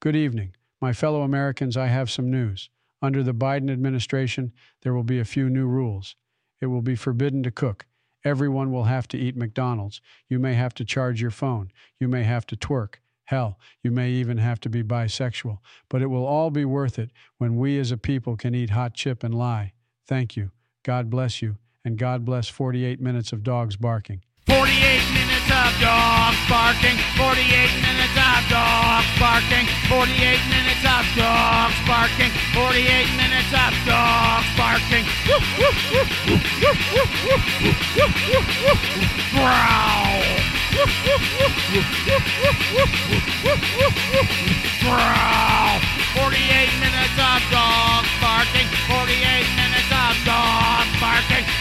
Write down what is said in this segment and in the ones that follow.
Good evening. My fellow Americans, I have some news. Under the Biden administration, there will be a few new rules. It will be forbidden to cook. Everyone will have to eat McDonald's. You may have to charge your phone. You may have to twerk. Hell, you may even have to be bisexual. But it will all be worth it when we as a people can eat hot chip and lie. Thank you. God bless you. And God bless 48 minutes of dogs barking. 48 minutes of dogs barking. 48 minutes of dogs barking, 48 minutes of dogs barking, 48 minutes of dogs barking. Growl. Growl. 48 minutes of dogs barking, 48 minutes of dogs barking.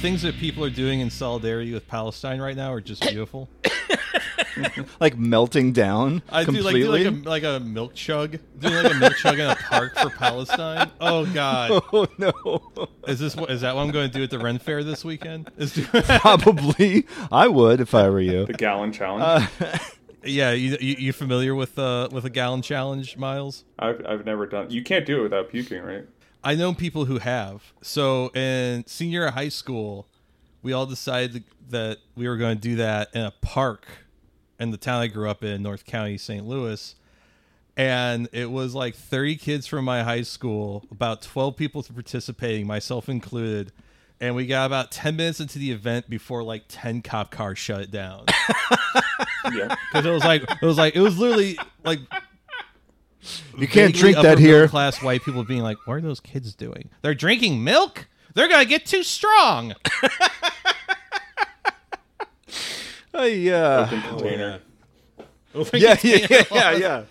Things that people are doing in solidarity with Palestine right now are just beautiful. like melting down I do like completely. do like a like a milk chug, doing like a milk chug in a park for Palestine. Oh God, oh no! is this what is that what I'm going to do at the Ren Fair this weekend? Is Probably, I would if I were you. The gallon challenge. Uh, yeah, you, you you familiar with uh with a gallon challenge, Miles? I've I've never done. You can't do it without puking, right? I know people who have. So in senior high school, we all decided that we were going to do that in a park in the town I grew up in, North County, St. Louis. And it was like 30 kids from my high school, about 12 people participating, myself included. And we got about 10 minutes into the event before like 10 cop cars shut it down. Yeah. Because it was like, it was like, it was literally like you can't drink that here. Class white people being like, "What are those kids doing? They're drinking milk. They're gonna get too strong." Oh yeah. Open container. yeah, yeah, yeah, yeah, yeah.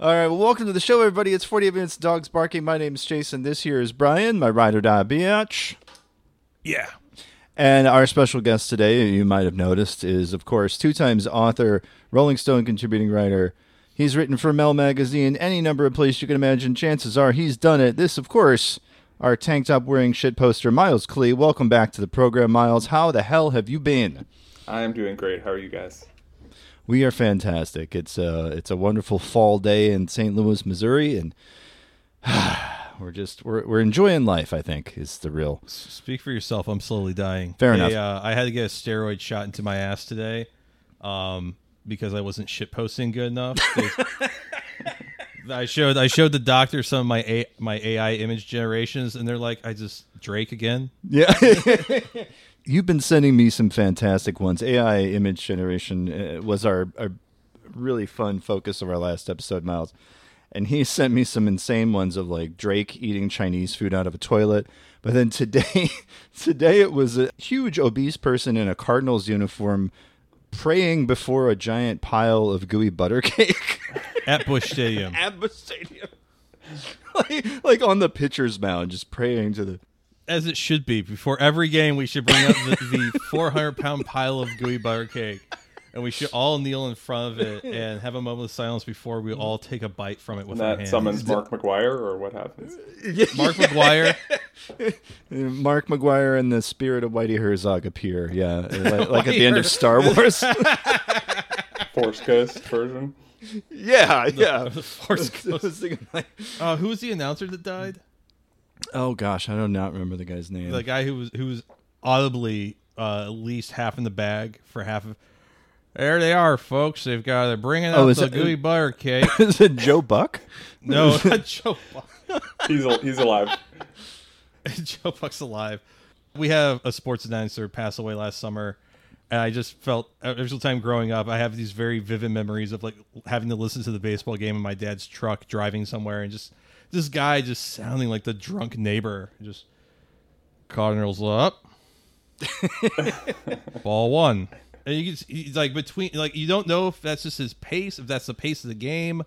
All right, well, welcome to the show, everybody. It's 48 Minutes Dogs Barking. My name is Jason. This here is Brian, my ride or die biatch. Yeah. And our special guest today, you might have noticed, is, of course, two times author, Rolling Stone contributing writer. He's written for Mel Magazine, any number of places you can imagine. Chances are he's done it. This, of course, our tank top wearing shit poster, Miles Klee. Welcome back to the program, Miles. How the hell have you been? I am doing great. How are you guys? We are fantastic. It's a it's a wonderful fall day in St. Louis, Missouri, and we're just we're we're enjoying life. I think is the real. Speak for yourself. I'm slowly dying. Fair Hey, enough. Uh, I had to get a steroid shot into my ass today, um, because I wasn't shit posting good enough. I showed I showed the doctor some of my A, my AI image generations, and they're like, "I just Drake again." Yeah. You've been sending me some fantastic ones. AI image generation uh, was our, our really fun focus of our last episode, Miles. And he sent me some insane ones of like Drake eating Chinese food out of a toilet. But then today, today it was a huge obese person in a Cardinals uniform praying before a giant pile of gooey butter cake At Busch Stadium. at the stadium. like, like on the pitcher's mound, just praying to the as it should be. Before every game, we should bring up the, the 400 pound pile of gooey butter cake, and we should all kneel in front of it and have a moment of silence before we all take a bite from it with And our that hands. summons Mark McGwire, or what happens? Mark McGwire. Mark McGwire and the spirit of Whitey Herzog appear. Yeah, like, like at the end of Star Wars. Force Ghost version. yeah, yeah. Force Ghost. was thinking like, Uh, who was the announcer that died? oh gosh, I do not remember the guy's name. The guy who was who was audibly uh, at least half in the bag for half of. There they are, folks. They've got they're bringing oh, out Oh, is the it- gooey butter cake. Is it Joe Buck? No, not Joe Buck. He's al- he's alive. Joe Buck's alive. We have a sports announcer pass away last summer, and I just felt every single time growing up, I have these very vivid memories of like having to listen to the baseball game in my dad's truck driving somewhere, and just this guy just sounding like the drunk neighbor. Just Cardinals up, ball one, and you can he's like between like you don't know if that's just his pace, if that's the pace of the game,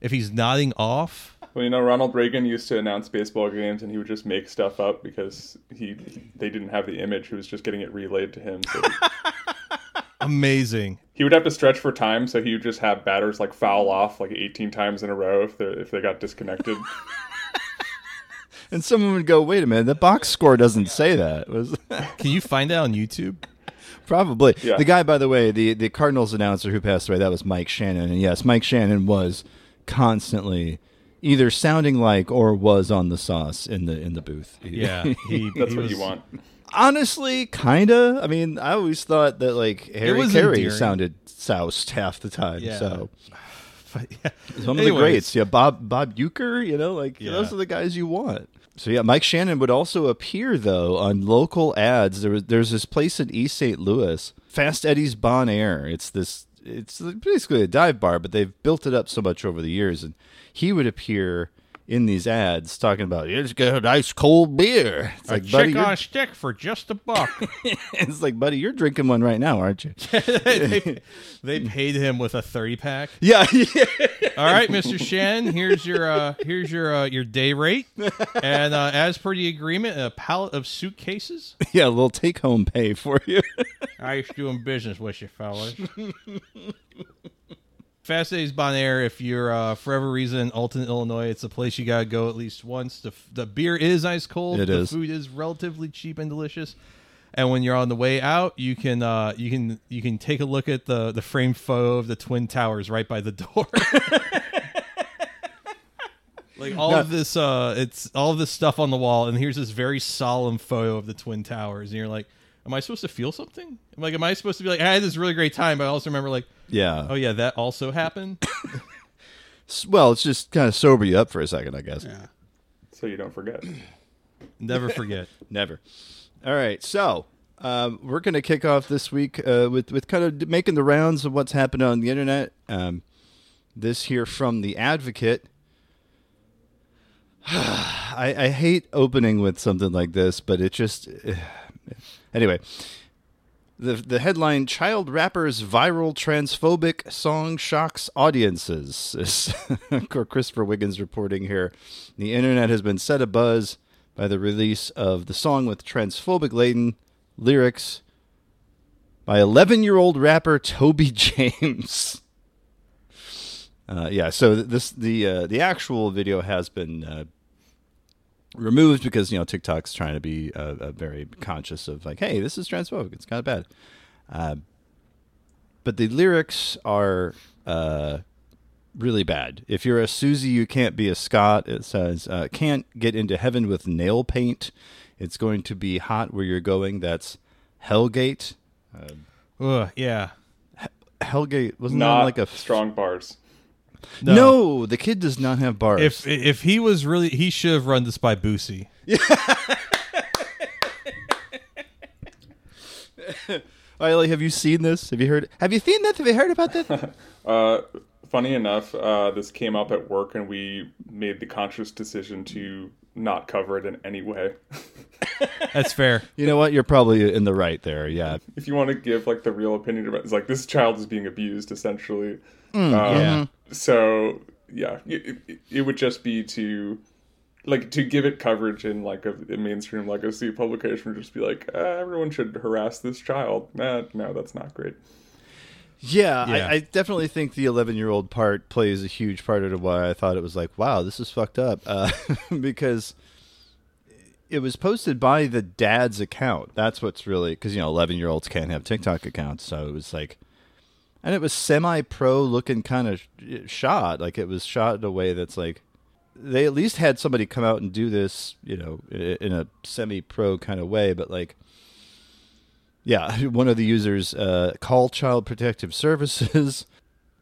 if he's nodding off. Well, you know, Ronald Reagan used to announce baseball games, and he would just make stuff up because he, he they didn't have the image. He was just getting it relayed to him. So Amazing. he would have to stretch for time, so he would just have batters like foul off like 18 times in a row if they if they got disconnected. and someone would go, "Wait a minute, the box score doesn't say that." Was Can you find that on YouTube? Probably Yeah. the guy, by the way, the the Cardinals announcer who passed away. That was Mike Shannon, and yes, Mike Shannon was constantly either sounding like or was on the sauce in the in the booth. Yeah, he, That's he what was, you want. Honestly, kinda. I mean, I always thought that like Harry was Caray endearing. sounded soused half the time. Yeah. So But, yeah. some of Anyways, the greats, yeah, Bob Bob Uecker, you know, like Yeah. those are the guys you want. So yeah, Mike Shannon would also appear though on local ads. There was there's this place in East St. Louis, Fast Eddie's Bon Air. It's this it's basically a dive bar, but they've built it up so much over the years, and he would appear in these ads talking about it's got a nice cold beer. It's A like buddy, on a stick for just a buck. it's like buddy, you're drinking one right now, aren't you? they, they paid him with a thirty pack. yeah. All right, Mister Shen, here's your uh, here's your uh, your day rate, and uh, as per the agreement, a pallet of suitcases. yeah, a little take home pay for you. Nice doing business with you, fellas. Fast Eddie's Bon Air. If you're uh, for whatever reason in Alton, Illinois, it's a place you gotta go at least once. The, f- the beer is ice cold. It the is. food is relatively cheap and delicious. And when you're on the way out, you can uh, you can you can take a look at the the framed photo of the twin towers right by the door. like all of this, uh, it's all of this stuff on the wall, and here's this very solemn photo of the twin towers, and you're like, "Am I supposed to feel something? I'm like, am I supposed to be like, I had this really great time, but I also remember like, yeah. oh yeah, that also happened. Well, it's just kind of sober you up for a second, I guess. Yeah. So you don't forget. Never forget. Never. All right, so um, we're going to kick off this week uh, with with kind of making the rounds of what's happening on the internet. Um, this here from the Advocate. I, I hate opening with something like this, but it just anyway. The the headline: Child rappers viral transphobic song shocks audiences. Is Christopher Wiggins reporting here. The internet has been set abuzz by the release of the song with transphobic laden lyrics by 11 year old rapper Toby James. Uh, yeah, so this the uh, the actual video has been uh, removed because you know TikTok's trying to be uh, uh, very conscious of like, hey, this is transphobic. It's kind of bad. Uh, but the lyrics are uh, really bad. If you're a Susie, you can't be a Scott. It says uh, can't get into heaven with nail paint. It's going to be hot where you're going. That's Hellgate. Ugh, yeah. Hellgate wasn't Not that like a strong bars. No. the kid does not have bars. If if he was really, he should have run this by Boosie. Riley, have you seen this? Have you heard? Have you seen this? Have you heard about this? Uh, funny enough, uh, this came up at work, and we made the conscious decision to not cover it in any way. That's fair. you know what? You're probably in the right there. Yeah. if you want to give like the real opinion about, it's like this child is being abused essentially. Mm, Um, yeah. So yeah, it, it, it would just be to like to give it coverage in like a, a mainstream legacy publication would just be like uh, everyone should harass this child. Nah, no, that's not great. Yeah, Yeah. I, I definitely think the 11 year old part plays a huge part of why I thought it was like, wow, this is fucked up. Uh, because it was posted by the dad's account. That's what's really, because, you know, 11 year olds can't have TikTok accounts. So it was like, and it was semi pro looking kind of shot. Like it was shot in a way that's like, they at least had somebody come out and do this, you know, in a semi pro kind of way. But like, yeah, one of the users uh, call Child Protective Services.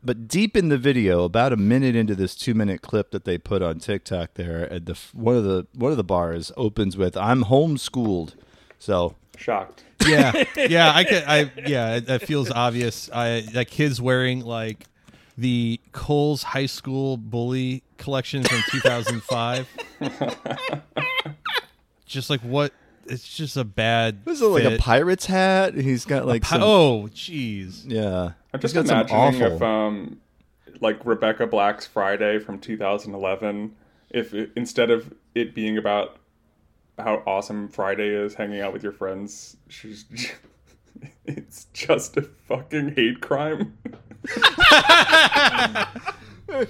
But deep in the video, about a minute into this two-minute clip that they put on TikTok, there, at the one of the one of the bars opens with "I'm homeschooled," so Shocked. Yeah, yeah. I could. I yeah. It, it feels obvious. I that kid's wearing like the Kohl's High School Bully collection from 2005. just like what? It's just a bad. was it like a pirate's hat? He's got like Pi- some, oh, jeez. yeah. I'm He's just got some imagining awful. if um like Rebecca Black's Friday from 2011, if it, instead of it being about how awesome Friday is, hanging out with your friends, she's it's just a fucking hate crime.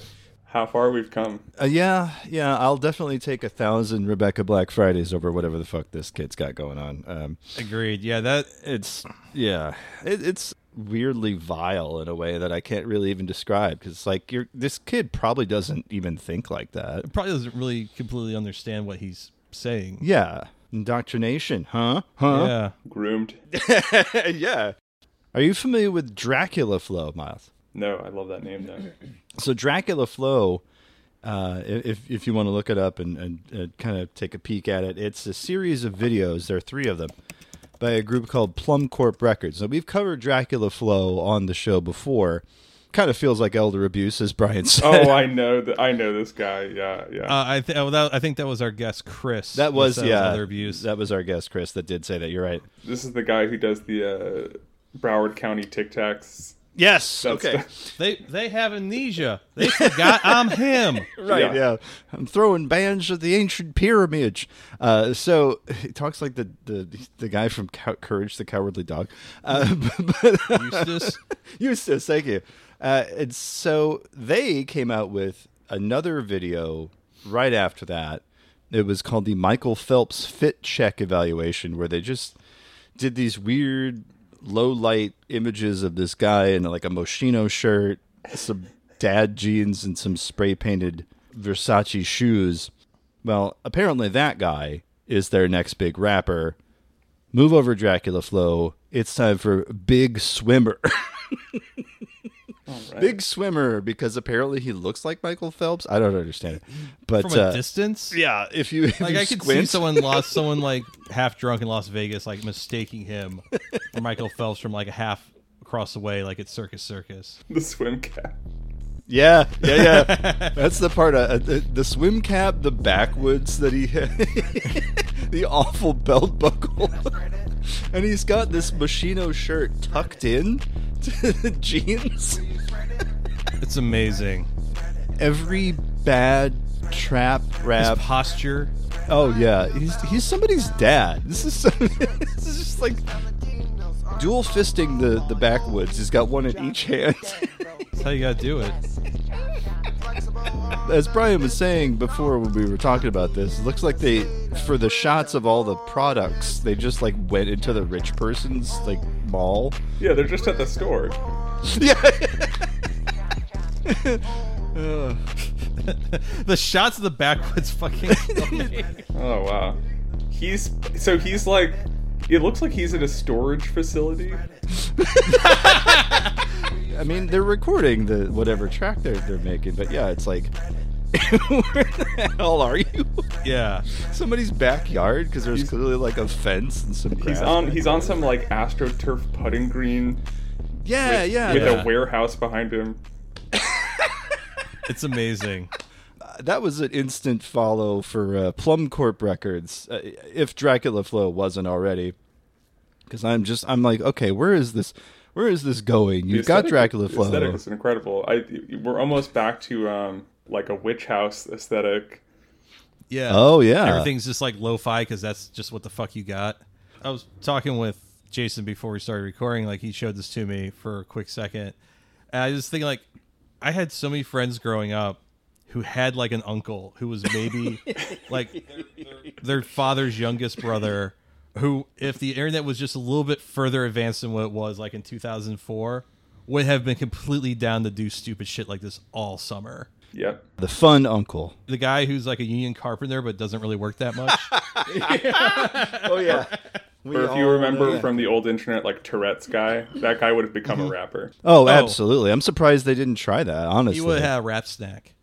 how far we've come. Uh, yeah, yeah, I'll definitely take a thousand Rebecca Black Fridays over whatever the fuck this kid's got going on. Um, Agreed. Yeah, that it's yeah, it, it's weirdly vile in a way that I can't really even describe because it's like you're this kid probably doesn't even think like that. probably doesn't really completely understand what he's saying. Yeah, indoctrination, huh? Huh? Yeah. Groomed. yeah. Are you familiar with Dracula Flow, Miles? No, I love that name though. So Dracula Flow, uh, if if you want to look it up and, and, and kind of take a peek at it, it's a series of videos. There are three of them by a group called Plum Corp Records. Now we've covered Dracula Flow on the show before. Kind of feels like elder abuse, as Brian said. Oh, I know that. I know this guy. Yeah, yeah. Uh, I th- oh, that, I think that was our guest Chris. that was said yeah. other abuse. That was our guest Chris that did say that. You're right. this is the guy who does the uh, Broward County Tic Tacs. Yes. That's okay. the- they they have amnesia. They forgot I'm him. right. Yeah. Yeah. I'm throwing bands at the ancient pyramid. Uh, so he talks like the the, the guy from Cow- Courage the Cowardly Dog. Uh, but, Eustace. Eustace, thank you. Uh, and so they came out with another video right after that. It was called the Michael Phelps Fit Check Evaluation, where they just did these weird low light images of this guy in like a Moschino shirt, some dad jeans, and some spray painted Versace shoes. Well, apparently that guy is their next big rapper. Move over, Dracula Flow. It's time for Big Swimmer. Right. Big Swimmer, because apparently he looks like Michael Phelps. I don't understand it, but From a uh, distance. yeah, if you if Like you I could see someone lost someone like half drunk in Las Vegas, like mistaking him for Michael Phelps from like a half across the way, like at Circus Circus. the swim cap. Yeah, yeah, yeah. That's the part. Uh, the, the swim cap, the backwoods that he, had, the awful belt buckle, and he's got this Moschino shirt tucked in to the jeans. It's amazing. Every bad trap His rap. posture. Oh yeah, he's he's somebody's dad. This is some, this is just like dual fisting the the backwoods. He's got one in each hand. That's how you gotta do it. as Brian was saying before when we were talking about this, it looks like they for the shots of all the products, they just like went into the rich person's like mall. Yeah, they're just at the store. Yeah. The shots of the backwoods fucking. Oh wow. He's so he's like. It looks like he's in a storage facility. I mean, they're recording the whatever track they're they're making, but yeah, it's like where the hell are you? yeah. Somebody's backyard because there's clearly like a fence and some grass. He's on. He's on some like astroturf putting green yeah, with, yeah. with Yeah. a warehouse behind him. It's amazing. That was an instant follow for uh, Plum Corp Records, uh, if Dracula Flow wasn't already. Because I'm just, I'm like, okay, where is this? Where is this going? You've got aesthetic- Dracula the Flow. Aesthetic is incredible. I we're almost back to um like a witch house aesthetic. Yeah. Oh yeah, Everything's just like lo-fi because that's just what the fuck you got. I was talking with Jason before we started recording. Like he showed this to me for a quick second, and I was thinking like, I had so many friends growing up who had like an uncle who was maybe like their father's youngest brother, who if the internet was just a little bit further advanced than what it was like in 2004, would have been completely down to do stupid shit like this all summer. Yep. the fun uncle. The guy who's like a union carpenter but doesn't really work that much. Oh yeah. Or if you remember from the old internet, like Tourette's guy, that guy would have become Mm-hmm. a rapper. Oh, absolutely. I'm surprised they didn't try that. Honestly, he would have had a rap snack.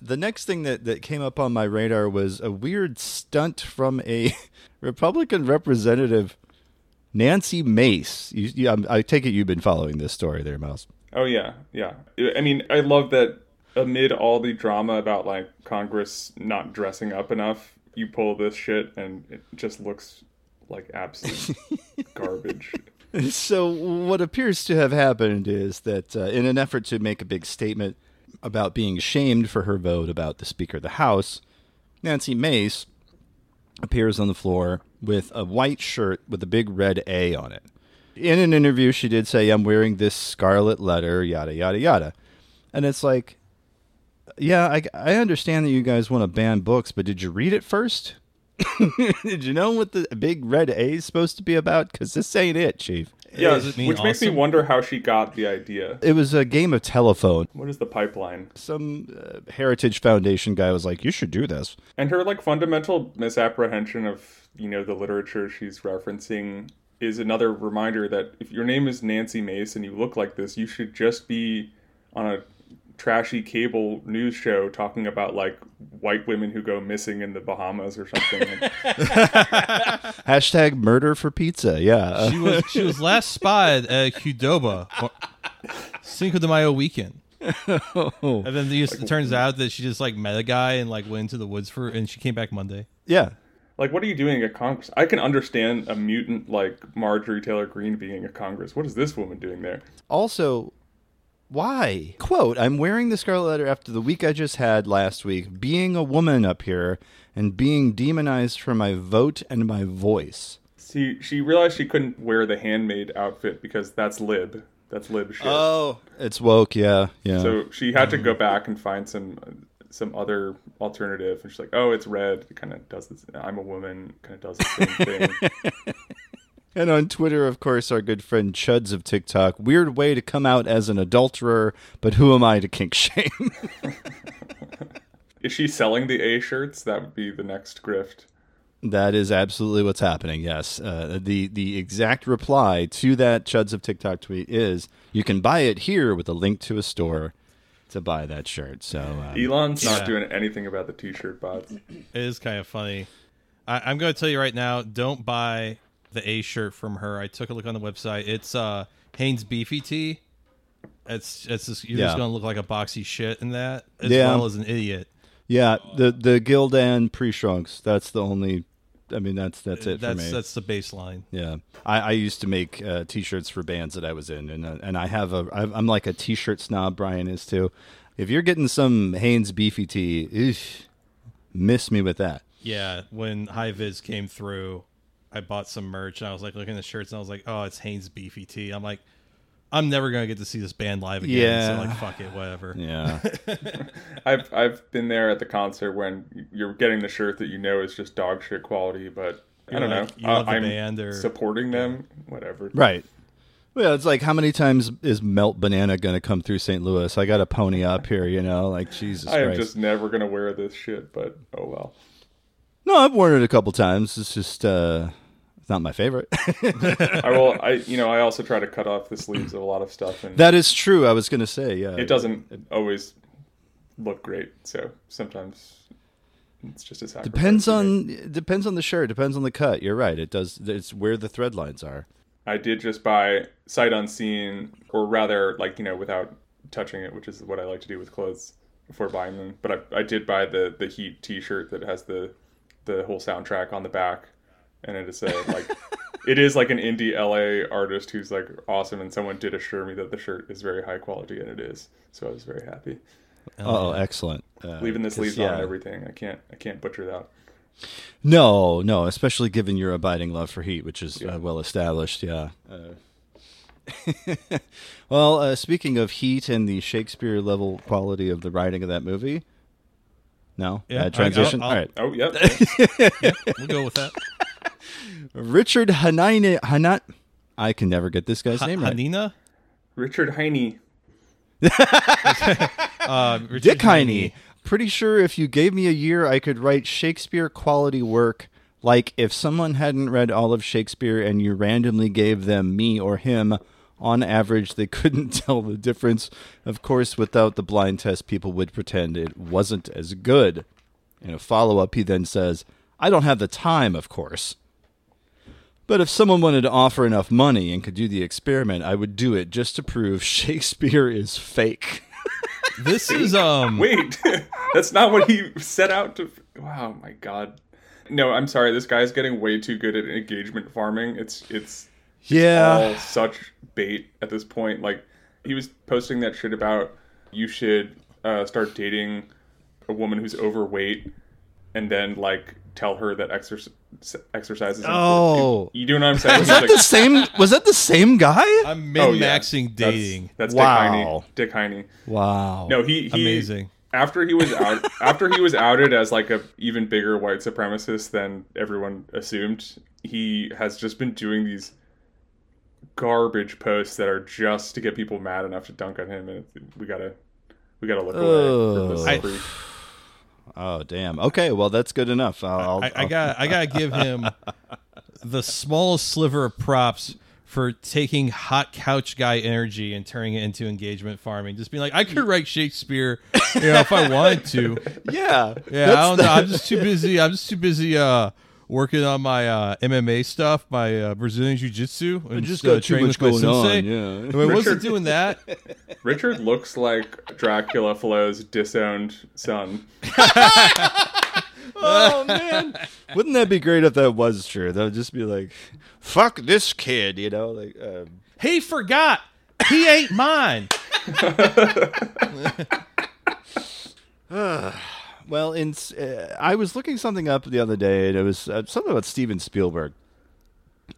The next thing that, that came up on my radar was a weird stunt from a Republican representative, Nancy Mace. You, you, I take it you've been following this story there, Mouse. Oh yeah, yeah. I mean, I love that amid all the drama about like Congress not dressing up enough, you pull this shit and it just looks like absolute garbage. So, what appears to have happened is that uh, in an effort to make a big statement about being shamed for her vote about the Speaker of the House, Nancy Mace appears on the floor with a white shirt with a big red A on it. In an interview, she did say, I'm wearing this scarlet letter, yada, yada, yada. And it's like, yeah, I, I understand that you guys want to ban books, but did you read it first? did you know what the big red A is supposed to be about? Because this ain't it, Chief. Yeah, which makes me wonder how she got the idea. It was a game of telephone. What is the pipeline? Some uh, Heritage Foundation guy was like, "You should do this." And her like fundamental misapprehension of you know the literature she's referencing is another reminder that if your name is Nancy Mace and you look like this, you should just be on a trashy cable news show talking about like white women who go missing in the Bahamas or something. Hashtag murder for pizza. Yeah. She was she was last spotted at Qdoba or Cinco de Mayo weekend. And then the- it turns out that she just like met a guy and like went into the woods for and she came back Monday. yeah. like, what are you doing at Congress? I can understand a mutant like Marjorie Taylor Greene being at Congress. What is this woman doing there? Also, why? Quote, I'm wearing the scarlet letter after the week I just had last week, being a woman up here and being demonized for my vote and my voice. See, she realized she couldn't wear the handmade outfit because that's lib. That's lib shit. Oh. It's woke, yeah. Yeah. So she had to go back and find some some other alternative, and she's like, "Oh, it's red. It kind of does this. I'm a woman. Kind of does the same thing." and on Twitter, of course, our good friend Chuds of TikTok, weird way to come out as an adulterer, but who am I to kink shame? Is she selling the A shirts? That would be the next grift. That is absolutely what's happening. Yes, uh, the the exact reply to that Chuds of TikTok tweet is you can buy it here with a link to a store to buy that shirt. So um, Elon's not Yeah. doing anything about the T-shirt bots. It is kind of funny. I, I'm going to tell you right now, don't buy the A shirt from her. I took a look on the website. It's uh Hanes Beefy Tee. It's it's just, you're Yeah. just going to look like a boxy shit in that, as Yeah. well as an idiot. yeah, the the Gildan pre shrunks. That's the only. I mean, that's that's it that's for me. that's the baseline. Yeah, I, I used to make uh, T-shirts for bands that I was in, and uh, and I have a I'm like a T-shirt snob. Brian is too. If you're getting some Hanes beefy tee, eesh, miss me with that. Yeah, when High Viz came through, I bought some merch and I was like looking at the shirts and I was like, oh, it's Hanes Beefy Tee. I'm like, I'm never gonna get to see this band live again. Yeah. So like, fuck it, whatever. Yeah, I've I've been there at the concert when you're getting the shirt that you know is just dog shit quality, but I You're don't like, know. you love the I'm band or- supporting them, whatever. right. Well, it's like how many times is Melt Banana going to come through St. Louis? I got a pony up here, you know. Like Jesus I am Christ. just never gonna wear this shit, but oh well. No, I've worn it a couple times. It's just uh, it's not my favorite. I will. I you know I also try to cut off the sleeves of a lot of stuff, and that is true. I was going to say, yeah. it doesn't always look great. So sometimes it's just a sacrifice. Depends on depends on the shirt. Depends on the cut. You're right. It does. It's where the thread lines are. I did just buy sight unseen, or rather, like you know, without touching it, which is what I like to do with clothes before buying them. But I, I did buy the the Heat T-shirt that has the the whole soundtrack on the back, and it is a like. It is like an indie LA artist who's like awesome, and someone did assure me that the shirt is very high quality, and it is. So I was very happy. Oh, excellent. Uh, Leaving the 'cause, sleeves yeah. on everything. I can't. I can't butcher that. No, no, especially given your abiding love for Heat, which is Yeah. uh, well established. Yeah. Uh, well, uh, speaking of Heat and the Shakespeare level quality of the writing of that movie. No, Yeah, Bad transition. I'll- All right, Oh, yep. We'll go with that. Richard Hanine Hanat. I can never get this guy's Ha- name right. Hanina, Richard Heine. uh, Richard Dick Heine. Pretty sure if you gave me a year, I could write Shakespeare quality work. Like if someone hadn't read all of Shakespeare and you randomly gave them me or him, on average, they couldn't tell the difference. Of course, without the blind test, people would pretend it wasn't as good. In a follow up, he then says, I don't have the time, of course. But if someone wanted to offer enough money and could do the experiment, I would do it just to prove Shakespeare is fake. This is um. Wait, that's not what he set out to. Wow, my God. No, I'm sorry. This guy's getting way too good at engagement farming. It's it's all such bait at this point. Like he was posting that shit about you should uh, start dating a woman who's overweight, and then like tell her that exercise exercise is important. Oh. you, do know what I'm saying? Was that like, the same? Was that the same guy? I'm oh, min yeah, maxing that's- dating. That's, Wow. Dick Heine. Dick Heine. Wow. No, he, he Amazing. after he was out after he was outed as like a even bigger white supremacist than everyone assumed he has just been doing these garbage posts that are just to get people mad enough to dunk on him and we gotta we gotta look away from this Oh. Oh damn. Okay, well that's good enough. I'll, I, I got I gotta give him the smallest sliver of props for taking hot couch guy energy and turning it into engagement farming. Just being like, I could write Shakespeare, you know, if I wanted to. yeah. Yeah, I don't the- know. I'm just too busy. I'm just too busy uh, working on my uh, MMA stuff, my uh, Brazilian jiu jitsu, and just uh, too training much with my going on, sensei. yeah. I mean, wasn't doing that. richard looks like dracula flo's disowned son Oh man. Wouldn't that be great if that was true? That would just be like, fuck this kid, you know, like um, He forgot. He ain't mine. Well, in uh, I was looking something up the other day, and it was uh, something about Steven Spielberg,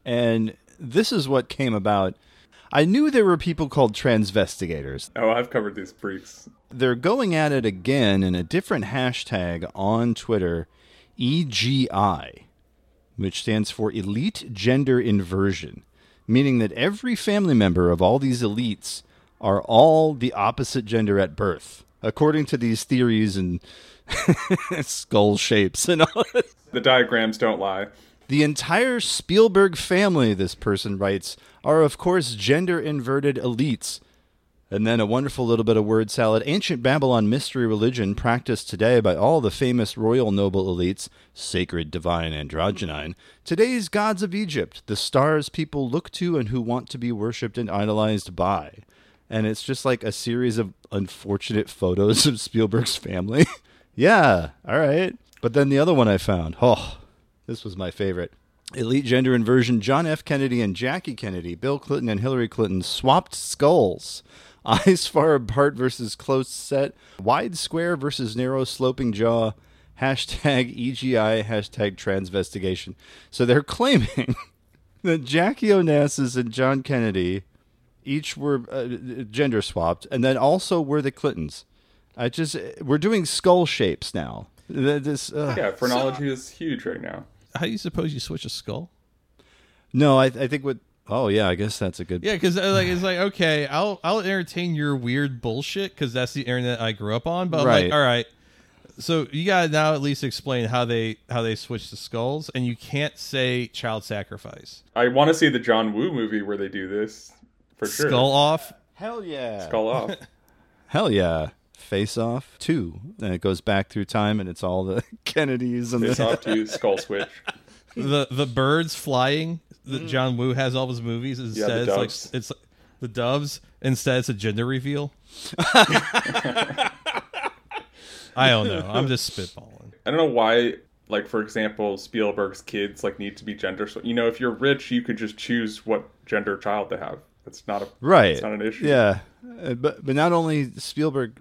and this is what came about. I knew there were people called transvestigators. oh i've covered these freaks They're going at it again in a different hashtag on Twitter, EGI, which stands for Elite Gender Inversion, meaning that every family member of all these elites are all the opposite gender at birth, according to these theories and skull shapes and all. the diagrams don't lie The entire Spielberg family, this person writes, are of course gender inverted elites. And then a wonderful little bit of word salad. Ancient Babylon mystery religion practiced today by all the famous royal noble elites, sacred, divine, androgynine. Today's gods of Egypt, the stars people look to and who want to be worshipped and idolized by. And it's just like a series of unfortunate photos of Spielberg's family. yeah, all right. But then the other one I found, oh, this was my favorite. Elite gender inversion John F. Kennedy and Jackie Kennedy, Bill Clinton and Hillary Clinton swapped skulls. Eyes far apart versus close set. Wide square versus narrow sloping jaw. Hashtag EGI, hashtag transvestigation. So they're claiming that Jackie Onassis and John Kennedy each were uh, gender swapped, and then also were the Clintons. I just we're doing skull shapes now. This uh, yeah phrenology is huge right now How do you suppose you switch a skull? no, I, I think what. Oh yeah, I guess that's a good. Yeah, because like it's like okay, I'll I'll entertain your weird bullshit because that's the internet I grew up on. But I'm Right. like, all right, so you gotta now at least explain how they how they switch the skulls, and you can't say child sacrifice. i want to see the john woo movie where they do this for sure Skull off. Hell yeah. skull off Hell yeah. Face Off 2. And it goes back through time and it's all the Kennedys and Face the. off to skull switch the the birds flying that John Woo has all his movies. Yeah, Instead, the it's like doves. it's the doves. Instead, it's a gender reveal. I don't know. I'm just spitballing. I don't know why, like for example, Spielberg's kids like need to be gender. sw- You know, if you're rich, you could just choose what gender child to have. That's not a Right. It's not an issue. Yeah. Uh, But, but not only Spielberg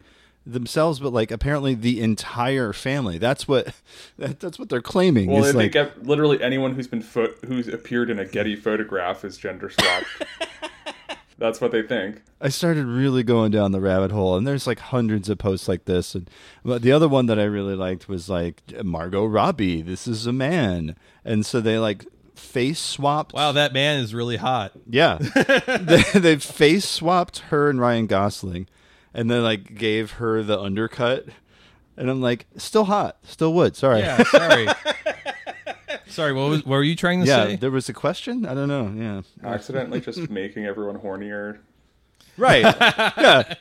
themselves, but like apparently the entire family. That's what that, that's what they're claiming. Well, is I like, think ev- literally anyone who's been fo- who's appeared in a Getty photograph is gender swapped. That's what they think. I started really going down the rabbit hole, and there's like hundreds of posts like this. And but the other one that I really liked was like Margot Robbie. This is a man, and so they like face swapped. Wow, that man is really hot. Yeah, they, they face swapped her and Ryan Gosling, and then like gave her the undercut. And I'm like, still hot, still would. Sorry. Yeah, sorry. sorry, what was what were you trying to Yeah, say? there was a question. I don't know. Yeah. Accidentally just making everyone hornier. Right. yeah.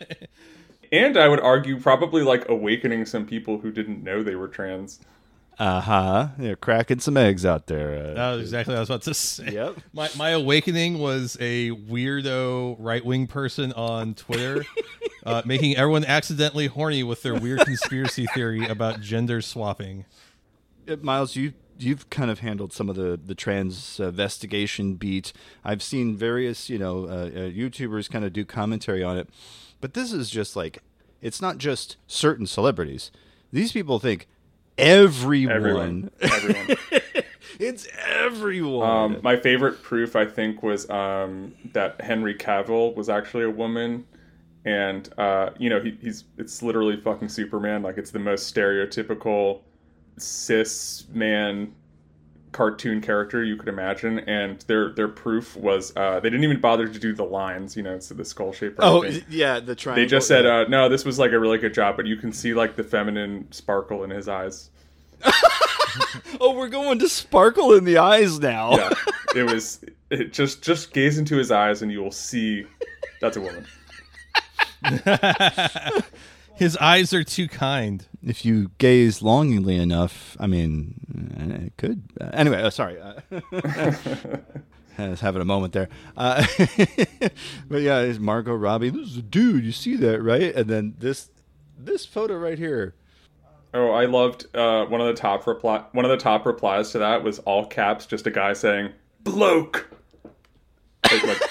And I would argue probably like awakening some people who didn't know they were trans. Uh huh. They're cracking some eggs out there. Uh, That was exactly what I was about to say. Yep. My my awakening was a weirdo right wing person on Twitter, uh, making everyone accidentally horny with their weird conspiracy theory about gender swapping. Uh, Miles, you you've kind of handled some of the the trans investigation beat. I've seen various you know uh, uh, YouTubers kind of do commentary on it, but this is just like it's not just certain celebrities. These people think everyone. Everyone. Everyone. it's everyone. Um, my favorite proof, I think, was um, that Henry Cavill was actually a woman, and uh, you know he, he's it's literally fucking Superman. Like it's the most stereotypical cis man cartoon character you could imagine. And their their proof was uh, they didn't even bother to do the lines. You know, it's the skull shape. or Oh anything. yeah, the triangle. They just said, uh, no, this was like a really good job, but you can see like the feminine sparkle in his eyes. "Oh, we're going to sparkle in the eyes now." Yeah, it was it just just gaze into his eyes and you will see that's a woman. His eyes are too kind. If you gaze longingly enough, I mean, uh, it could. Uh, anyway, uh, sorry. Uh, I was having a moment there. Uh, but yeah, it's Margot Robbie. This is a dude. You see that, right? And then this this photo right here. Oh, I loved uh, one of the top reply. One of the top replies to that was all caps, just a guy saying "bloke," like, like-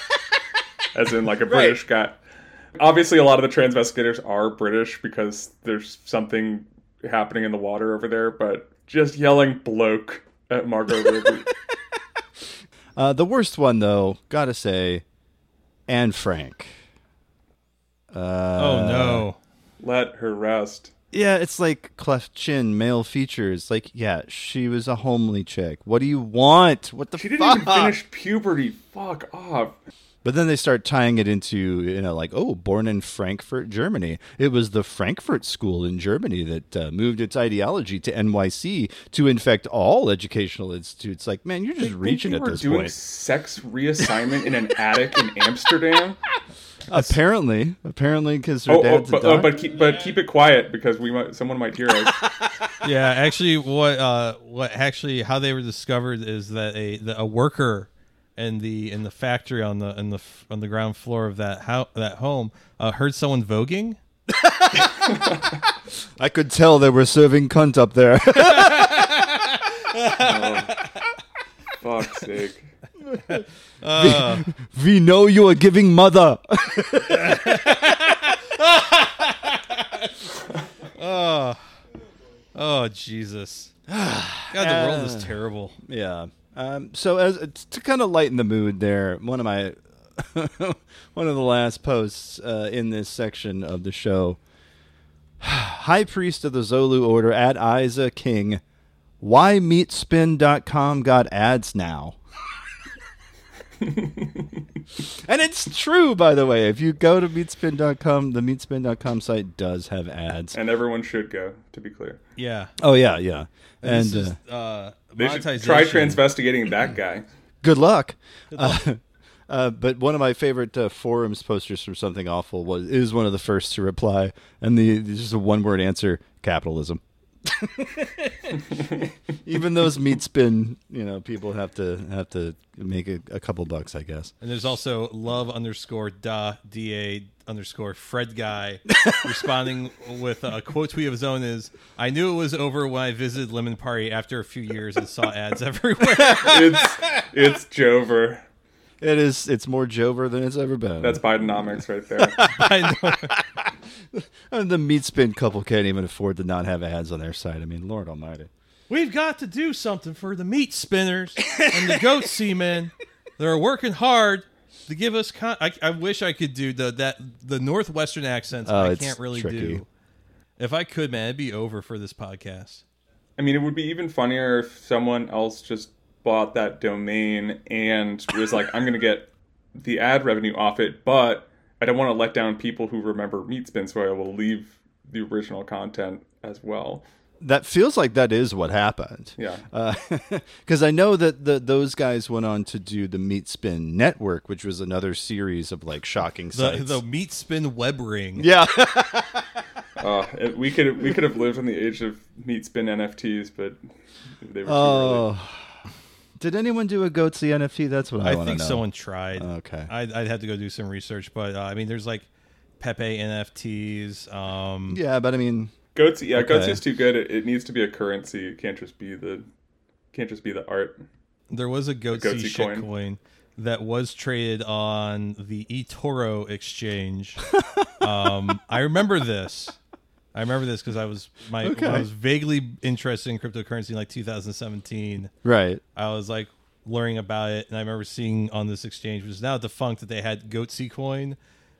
as in like a British guy. Obviously, a lot of the transvestigators are British because there's something happening in the water over there. But just yelling "bloke" at Margot Robbie. Uh, the worst one, though, gotta say, Anne Frank. Uh, oh no. let her rest. Yeah, it's like cleft chin, male features. Like, yeah, she was a homely chick. What do you want? What the fuck She didn't fuck? even finish puberty. Fuck off. But then they start tying it into, you know, like, oh, born in Frankfurt, Germany. It was the Frankfurt School in Germany that uh, moved its ideology to NYC to infect all educational institutes. Like, man, you're just reaching Think at they were this doing point. sex reassignment in an attic in Amsterdam. Apparently, apparently, because her Oh, oh, dad's but, a oh, but keep but keep it quiet because we might someone might hear us. Yeah, actually, what uh, what actually how they were discovered is that a the, a worker in the in the factory on the in the on the ground floor of that how that home uh, heard someone voguing. I could tell they were serving cunt up there. oh, Fuck's sake. we know you are giving mother. Oh Jesus! God, the world is terrible. Yeah. Um, so as to kind of lighten the mood, there, one of my one of the last posts uh, in this section of the show, High Priest of the Zolu Order at Isa King, why meatspin.com got ads now. and it's true, by the way. If you go to meatspin.com, the meatspin.com site does have ads. And everyone should go, to be clear. Yeah, Oh yeah, yeah. And this is, uh, uh, They should try transvestigating that guy. good luck. Uh, uh, but one of my favorite uh, forums posters from Something Awful was is one of the first to reply, and the just a one word answer: capitalism. Even those meat spin, you know, people have to have to make a, a couple bucks, I guess. And there's also love underscore da da underscore Fred guy responding with uh, a quote tweet of his own is I knew it was over when I visited Lemon Party after a few years and saw ads everywhere. It's it's Jover. It is. It's more Jover than it's ever been. That's Bidenomics right there. I know. and the meat spin couple can't even afford to not have ads on their site. I mean, Lord Almighty. We've got to do something for the meat spinners and the goat seamen. They're working hard to give us. Con- I, I wish I could do the that the northwestern accents. Oh, I it's can't really tricky. do. If I could, man, it'd be over for this podcast. I mean, it would be even funnier if someone else just bought that domain and was like, I'm going to get the ad revenue off it, but I don't want to let down people who remember Meatspin, so I will leave the original content as well. That feels like that is what happened. Yeah. Because I know that the, those guys went on to do the Meat Spin Network, which was another series of like shocking The sites. the meat spin web ring. yeah, Uh, it- we could we could have lived in the age of Meat Spin NFTs, but they were. Oh, did anyone do a Goatse NFT? That's what I, I want to think know. someone tried. Okay. I'd, I'd have to go do some research, but uh, I mean, there's like Pepe NFTs. Um, Yeah, but I mean, Goats, yeah, Goats is too good. It, it needs to be a currency. It can't just be the can't just be the art. There was a Goatse Goatse shitcoin coin. coin that was traded on the eToro exchange. um, I remember this. I remember this because I was my Okay. I was vaguely interested in cryptocurrency in like 2017. right. I was like learning about it, and I remember seeing on this exchange, which is now defunct, that they had Goatse coin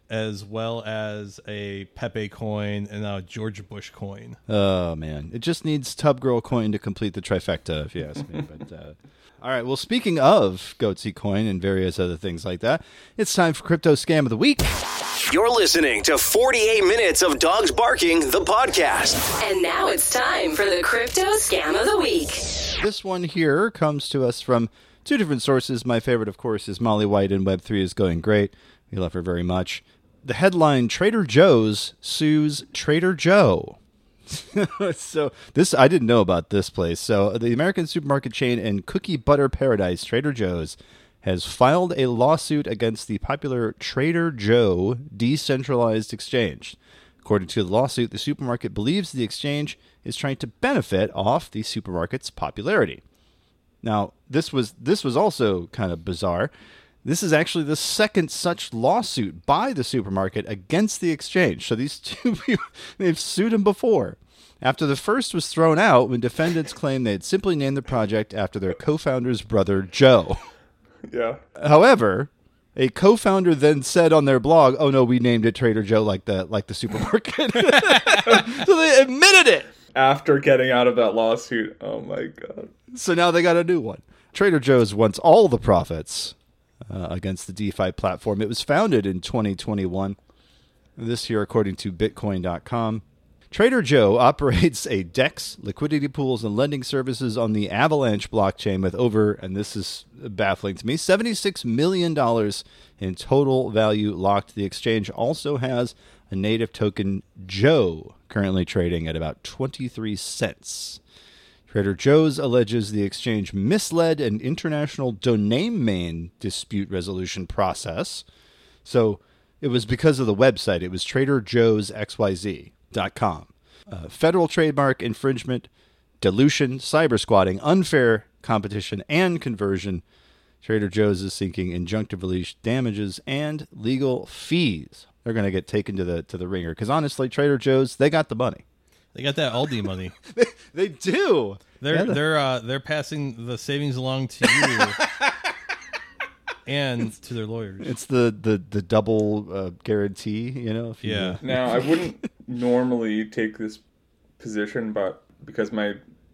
as well as a Pepe coin and a George Bush coin. Oh man, it just needs Tub Girl coin to complete the trifecta, if you ask me. but uh, all right, well, speaking of Goatse coin and various other things like that, it's time for crypto scam of the week. You're listening to 48 Minutes of Dogs Barking, the podcast. And now it's time for the crypto scam of the week. This one here comes to us from two different sources. My favorite, of course, is Molly White, and Web3 is going great. We love her very much. The headline Trader Joe's sues Trader Joe. so this I didn't know about this place. So the American supermarket chain and cookie butter paradise Trader Joe's has filed a lawsuit against the popular Trader Joe decentralized exchange. According to the lawsuit, the supermarket believes the exchange is trying to benefit off the supermarket's popularity. Now, this was this was also kind of bizarre. This is actually the second such lawsuit by the supermarket against the exchange. So these two people, they've sued him before. After the first was thrown out when defendants claimed they had simply named the project after their co-founder's brother Joe. Yeah. However, a co-founder then said on their blog, "Oh no, we named it Trader Joe like the like the supermarket." so they admitted it. After getting out of that lawsuit, oh my god. So now they got a new one. Trader Joe's wants all the profits uh, against the DeFi platform. It was founded in 2021. This year, according to Bitcoin.com. Trader Joe operates a DEX, liquidity pools, and lending services on the Avalanche blockchain with over, and this is baffling to me, $76 million in total value locked. The exchange also has a native token, Joe, currently trading at about 23 cents. Trader Joe's alleges the exchange misled an international domain name dispute resolution process. So it was because of the website. It was trader traderjoesxyz.com. Uh, federal trademark infringement, dilution, cyber squatting, unfair competition, and conversion. Trader Joe's is seeking injunctive relief damages and legal fees. They're going to get taken to the to the ringer because honestly, Trader Joe's they got the money. They got that Aldi money. They do. They're Yeah, the- they're uh, they're passing the savings along to you and to their lawyers. It's the the the double uh, guarantee, you know. If you, Yeah. Now, I wouldn't normally take this position, but because my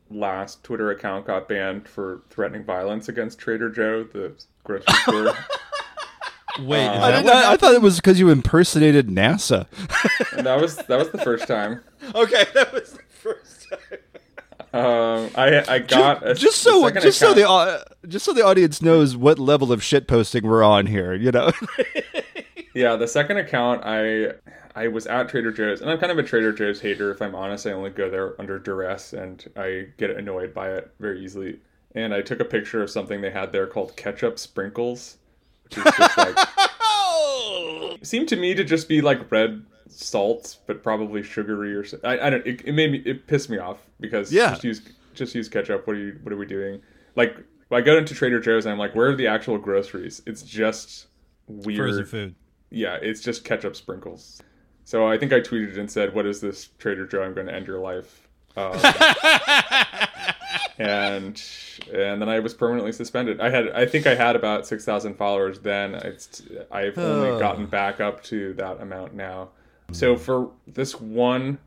last Twitter account got banned for threatening violence against Trader Joe, the grocery store, Wait, is Uh, I, that did what not, I thought it was because you impersonated NASA. and that was that was the first time. okay, that was the first time. Um, I I got a, just so just so the just so the audience knows what level of shit posting we're on here, you know. Yeah, the second account I I was at Trader Joe's and I'm kind of a Trader Joe's hater if I'm honest. I only go there under duress and I get annoyed by it very easily. And I took a picture of something they had there called ketchup sprinkles, which is just like seemed to me to just be like red salts, but probably sugary or so. I, I don't. It, it made me. It pissed me off because Yeah. just use just use ketchup. What are you? What are we doing? Like I go into Trader Joe's and I'm like, where are the actual groceries? It's just weird frozen food? yeah, it's just ketchup sprinkles. So I think I tweeted and said, "What is this, Trader Joe? I'm going to end your life." Um, and and then I was permanently suspended. I had, I think I had about six thousand followers then. It's, I've only gotten back up to that amount now. So for this one,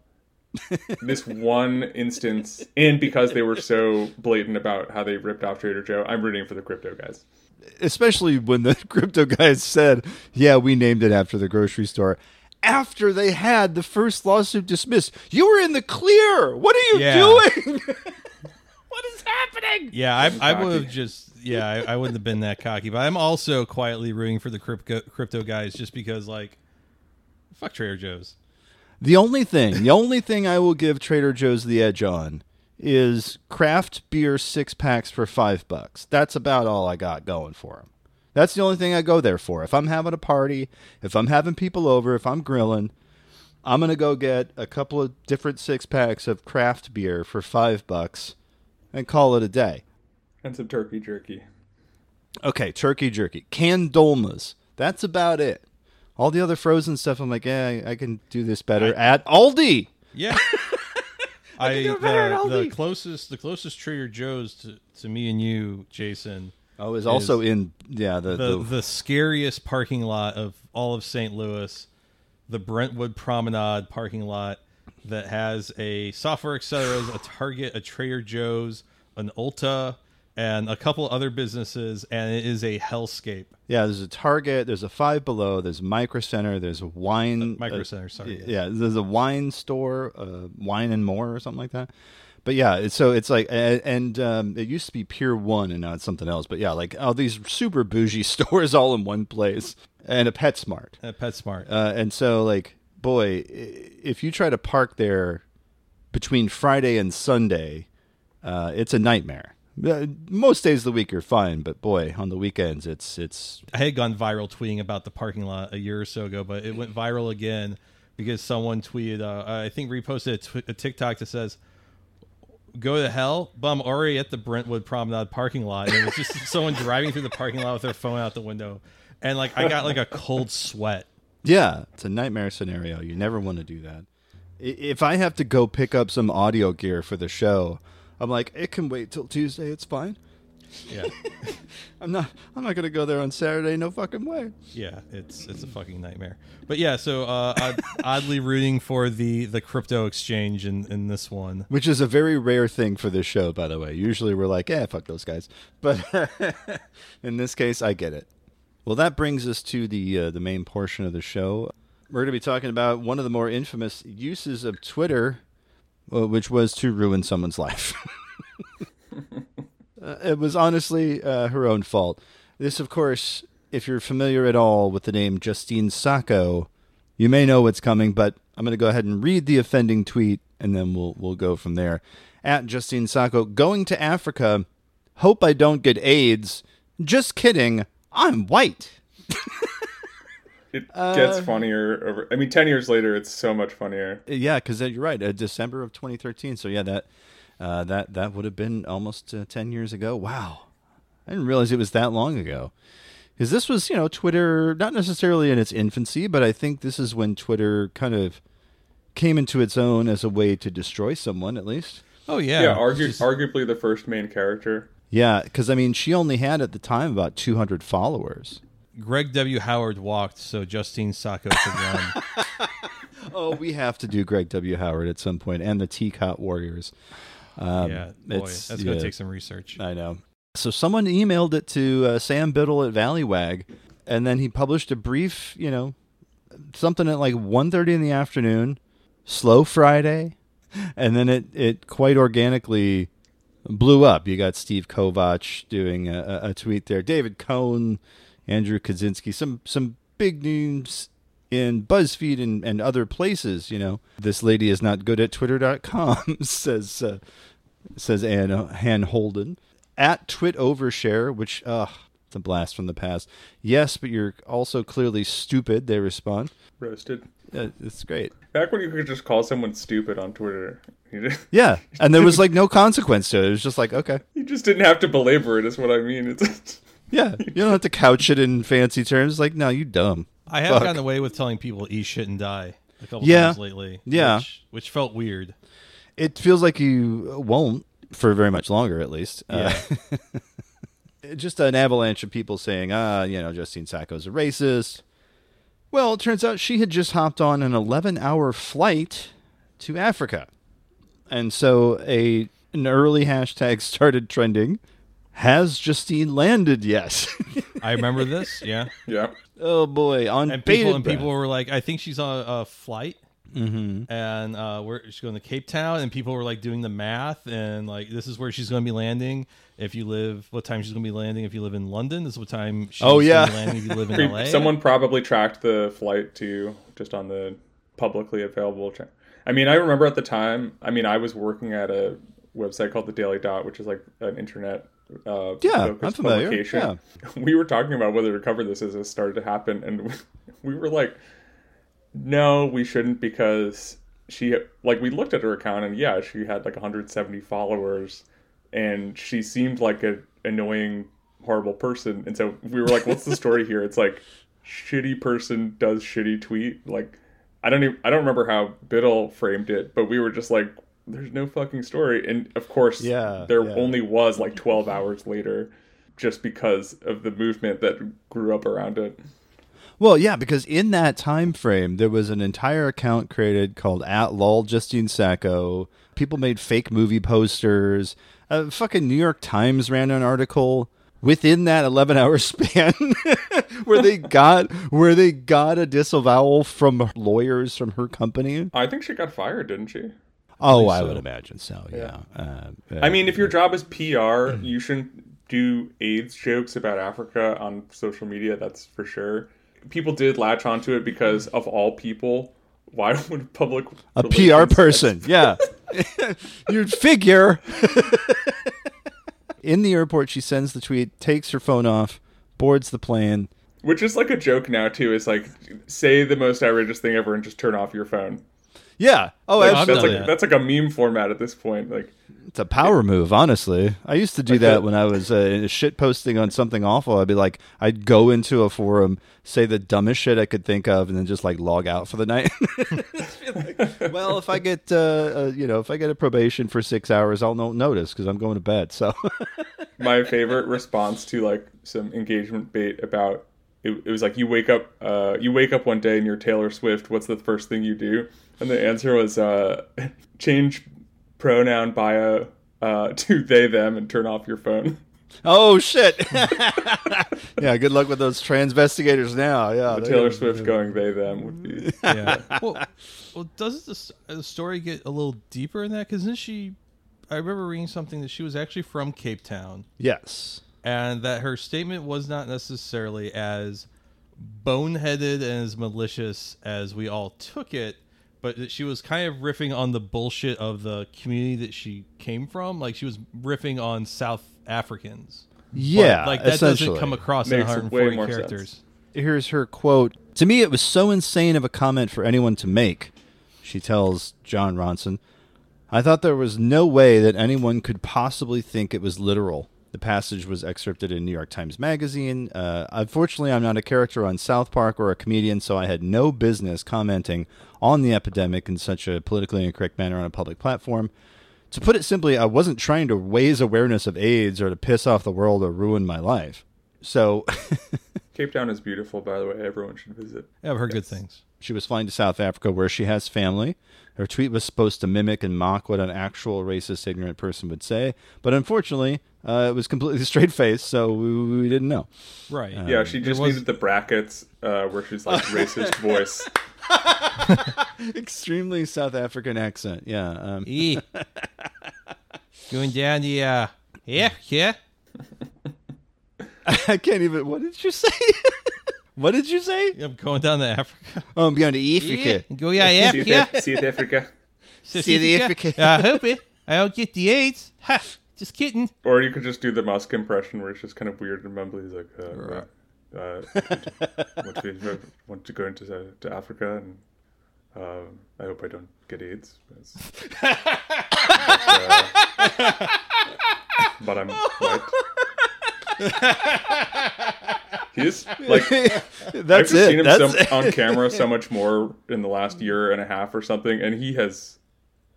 this one instance, and because they were so blatant about how they ripped off Trader Joe, I'm rooting for the crypto guys. Especially when the crypto guys said, "Yeah, we named it after the grocery store." After they had the first lawsuit dismissed, you were in the clear. What are you Yeah. doing? What is happening? Yeah, I, I would have just yeah, I, I wouldn't have been that cocky, but I'm also quietly rooting for the crypto crypto guys just because like, fuck Trader Joe's. The only thing, the only thing I will give Trader Joe's the edge on is craft beer six packs for five bucks. That's about all I got going for them. That's the only thing I go there for. If I'm having a party, if I'm having people over, if I'm grilling, I'm gonna go get a couple of different six packs of craft beer for five bucks and call it a day. And some turkey jerky. Okay, turkey jerky, canned dolmas. That's about it. All the other frozen stuff, I'm like, yeah, I I can do this better at Aldi. Yeah. I do it better at the, the closest the closest Trader Joe's to, to me and you, Jason, Oh, is also in yeah the, the the, the scariest parking lot of all of St. Louis. the Brentwood Promenade parking lot that has a Software Accelerators, a Target, a Trader Joe's, an Ulta, and a couple other businesses, and it is a hellscape. Yeah, there's a Target, there's a Five Below, there's a Micro Center, there's a wine. Micro uh, Center, sorry. Yeah, there's a wine store, uh, Wine and More or something like that. But yeah, it's, so it's like, and, and um, it used to be Pier One, and now it's something else. But yeah, like all these super bougie stores all in one place, and a PetSmart. Uh, PetSmart. Uh, and so, like, boy, if you try to park there between Friday and Sunday, uh, it's a nightmare. Uh, Most days of the week are fine, but boy, on the weekends, it's it's I had gone viral tweeting about the parking lot a year or so ago, but it went viral again because someone tweeted, uh, I think reposted a, tw- a TikTok that says, "Go to hell, but I'm already at the Brentwood Promenade parking lot." And it was just someone driving through the parking lot with their phone out the window, and like I got like a cold sweat. yeah, it's a nightmare scenario. You never want to do that. If I have to go pick up some audio gear for the show, I'm like, it can wait till Tuesday. It's fine. Yeah, I'm not. I'm not gonna go there on Saturday. No fucking way. yeah, it's it's a fucking nightmare. But yeah, so uh, odd, oddly rooting for the the crypto exchange in in this one. Which is a very rare thing for this show, by the way. Usually we're like, yeah, fuck those guys. But in this case, I get it. Well, that brings us to the uh, the main portion of the show. We're going to be talking about one of the more infamous uses of Twitter, which was to ruin someone's life. uh, it was honestly uh, her own fault. This, of course, if you're familiar at all with the name Justine Sacco, you may know what's coming, but I'm going to go ahead and read the offending tweet, and then we'll we'll go from there. At Justine Sacco, going to Africa. Hope I don't get AIDS. Just kidding. I'm white. It Uh, gets funnier over. I mean, ten years later, it's so much funnier. Yeah, because you're right. Uh, December of 2013. So yeah, that uh, that that would have been almost uh, 10 years ago. Wow, I didn't realize it was that long ago. Because this was, you know, Twitter not necessarily in its infancy, but I think this is when Twitter kind of came into its own as a way to destroy someone, at least. Oh yeah, Yeah, argu- just- arguably the first main character. Yeah, because I mean, she only had at the time about 200 followers. Greg W. Howard walked, so Justine Sacco could run. Oh, we have to do Greg W. Howard at some point, and the Teacot Warriors. Um, yeah, boy, it's- that's gonna take some research. I know. So someone emailed it to uh, Sam Biddle at Valleywag, and then he published a brief, you know, something at like 1.30 in the afternoon, slow Friday, and then it, it quite organically blew up. You got Steve Kovach doing a, a- a tweet there, David Cohn, Andrew Kaczynski, some some big names in BuzzFeed and, and other places. You know, this lady is not good at Twitter.com, says uh, says Ann, Han Holden. At Twit Overshare, which, ugh, it's a blast from the past. Yes, but you're also clearly stupid, they respond. Roasted. Uh, it's great. Back when you could just call someone stupid on Twitter, just, Yeah, and there was like no consequence to it. It was just like, okay. you just didn't have to belabor it. Is what I mean. It's Yeah, you don't have to couch it in fancy terms. Like, no, you dumb. I have Fuck. gotten away with telling people eat shit and die a couple Yeah. times lately. Yeah. which, which felt weird. It feels like you won't for very much longer, at least. Uh, just an avalanche of people saying, ah, you know, Justine Sacco's a racist. Well, it turns out she had just hopped on an 11 hour flight to Africa. And so a an early hashtag started trending. Has Justine landed yet? I remember this, yeah. yeah. oh boy, on And people and breath. people were like, I think she's on a flight. Mm-hmm. And uh, where she's going to Cape Town, and people were like doing the math, and like this is where she's going to be landing. If you live, what time she's going to be landing? If you live in London, this is what time she's Oh, yeah. gonna be landing. If you live in LA, Someone probably tracked the flight too, just on the publicly available. Tra- I mean, I remember at the time. I mean, I was working at a website called the Daily Dot, which is like an internet. Uh, Yeah, I'm familiar, Publication. We were talking about whether to cover this as it started to happen, and we were like, "No, we shouldn't," because she like we looked at her account, and yeah, she had like 170 followers, and she seemed like a annoying, horrible person, and so we were like, "What's the story here?" It's like shitty person does shitty tweet. Like I don't even I don't remember how Biddle framed it, but we were just like, "There's no fucking story," and of course, Yeah, there yeah. only was like 12 hours later, just because of the movement that grew up around it. Well, yeah, because in that time frame, there was an entire account created called at lol Justine Sacco. People made fake movie posters. A fucking New York Times ran an article within that 11 hour span where they got where they got a disavowal from lawyers from her company. I think she got fired, didn't she? Oh, I so. would imagine so. Yeah. Uh, I mean, if your job is PR, you shouldn't do AIDS jokes about Africa on social media. That's for sure. People did latch onto it because of all people. Why would public a PR relations person, yeah, you'd figure. In the airport, she sends the tweet, takes her phone off, boards the plane. Which is like a joke now too. Is like say the most outrageous thing ever and just turn off your phone. Yeah. Oh, Like, that's like that. that's like a meme format at this point. Like It's a power move, honestly. I used to do that when I was uh, shit posting on something awful. I'd be like, I'd go into a forum, say the dumbest shit I could think of, and then just like log out for the night. Like, well, if I get, uh, uh, you know, if I get a probation for six hours, I'll no- notice because I'm going to bed. So, my favorite response to like some engagement bait about it, it was like you wake up uh, you wake up one day and you're Taylor Swift. What's the first thing you do? And the answer was uh, change pronoun bio uh, to they them and turn off your phone. oh shit. yeah. Good luck with those transvestigators now. Yeah. they- Taylor Swift going they them would be yeah. well, well, doesn't the, the story get a little deeper in that? Because isn't she? I remember reading something that she was actually from Cape Town, Yes. and that her statement was not necessarily as boneheaded and as malicious as we all took it, but she was kind of riffing on the bullshit of the community that she came from. Like she was riffing on South Africans. But, Yeah. like that doesn't come across in Makes way 140 more characters. sense. here's her quote to me it was so insane of a comment for anyone to make she tells jon ronson i thought there was no way that anyone could possibly think it was literal the passage was excerpted in new york times magazine uh, unfortunately i'm not a character on south park or a comedian so i had no business commenting on the epidemic in such a politically incorrect manner on a public platform to put it simply i wasn't trying to raise awareness of aids or to piss off the world or ruin my life so Cape Town is beautiful, by the way. Everyone should visit. Yeah, I've heard good things. She was flying to South Africa where she has family. Her tweet was supposed to mimic and mock what an actual racist, ignorant person would say, but unfortunately, uh, it was completely straight faced, so we, we didn't know. Right. Yeah, she just was- needed the brackets uh, where she's like racist voice. Extremely South African accent, yeah. Um, E. Going down the uh yeah, yeah. I can't even. What did you say? What did you say? I'm going down to Africa. Oh, I'm going to Yeah. Africa. Go yeah, yeah, See yeah. it, see it, Africa. See Africa. I hope it. I don't get the AIDS. Ha! Just kidding. Or you could just do the Musk impression where it's just kind of weird and mumbly. He's like, uh, uh, want, to, want to go into uh, to Africa and um, I hope I don't get AIDS. But, uh, but I'm white. He's like I've That's just seen him That's so, it. on camera so much more in the last year and a half or something, and he has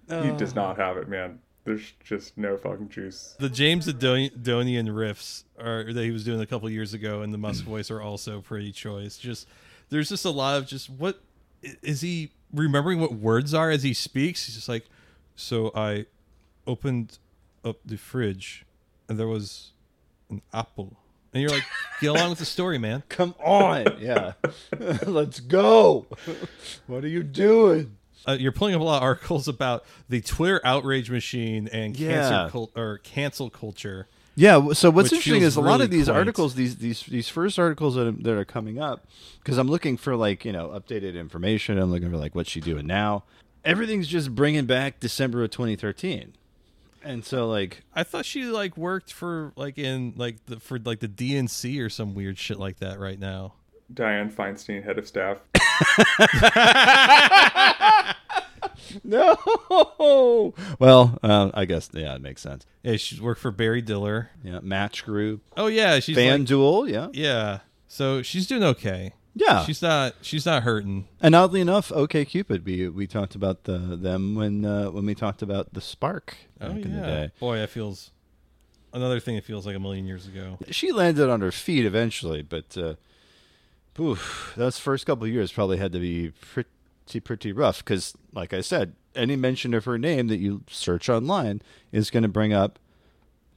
he does not uh. have it, man. There's just no fucking juice. The James Adon- Adomian riffs are that he was doing a couple years ago, and the Musk voice are also pretty choice. Just there's just a lot of just what is he remembering what words are as he speaks? He's just like, so I opened up the fridge, and there was an apple, and you're like, get along with the story, man. Come on. Yeah. Let's go. What are you doing? uh, you're pulling up a lot of articles about the Twitter outrage machine and Yeah. cancer cult or cancel culture. Yeah. So what's Which interesting feels is a lot of these quaint. articles, these these these first articles that are, that are coming up, because I'm looking for like you know updated information. I'm looking for like what's she doing now. Everything's just bringing back December of 2013, and so like I thought she like worked for like in like the for like the DNC or some weird shit like that right now. Dianne Feinstein, head of staff. no. Well, uh, I guess yeah, it makes sense. Yeah, she's worked for Barry Diller. Yeah, Match Group, Oh yeah, she's like, FanDuel, yeah, yeah. So she's doing okay. Yeah. She's not she's not hurting. and oddly enough, OK Cupid, we we talked about the them when uh, when we talked about the Spark back Oh in the day. Boy, that feels another thing that feels like a million years ago. She landed on her feet eventually, but uh, oof, those first couple of years probably had to be pretty pretty rough because, like I said, any mention of her name that you search online is going to bring up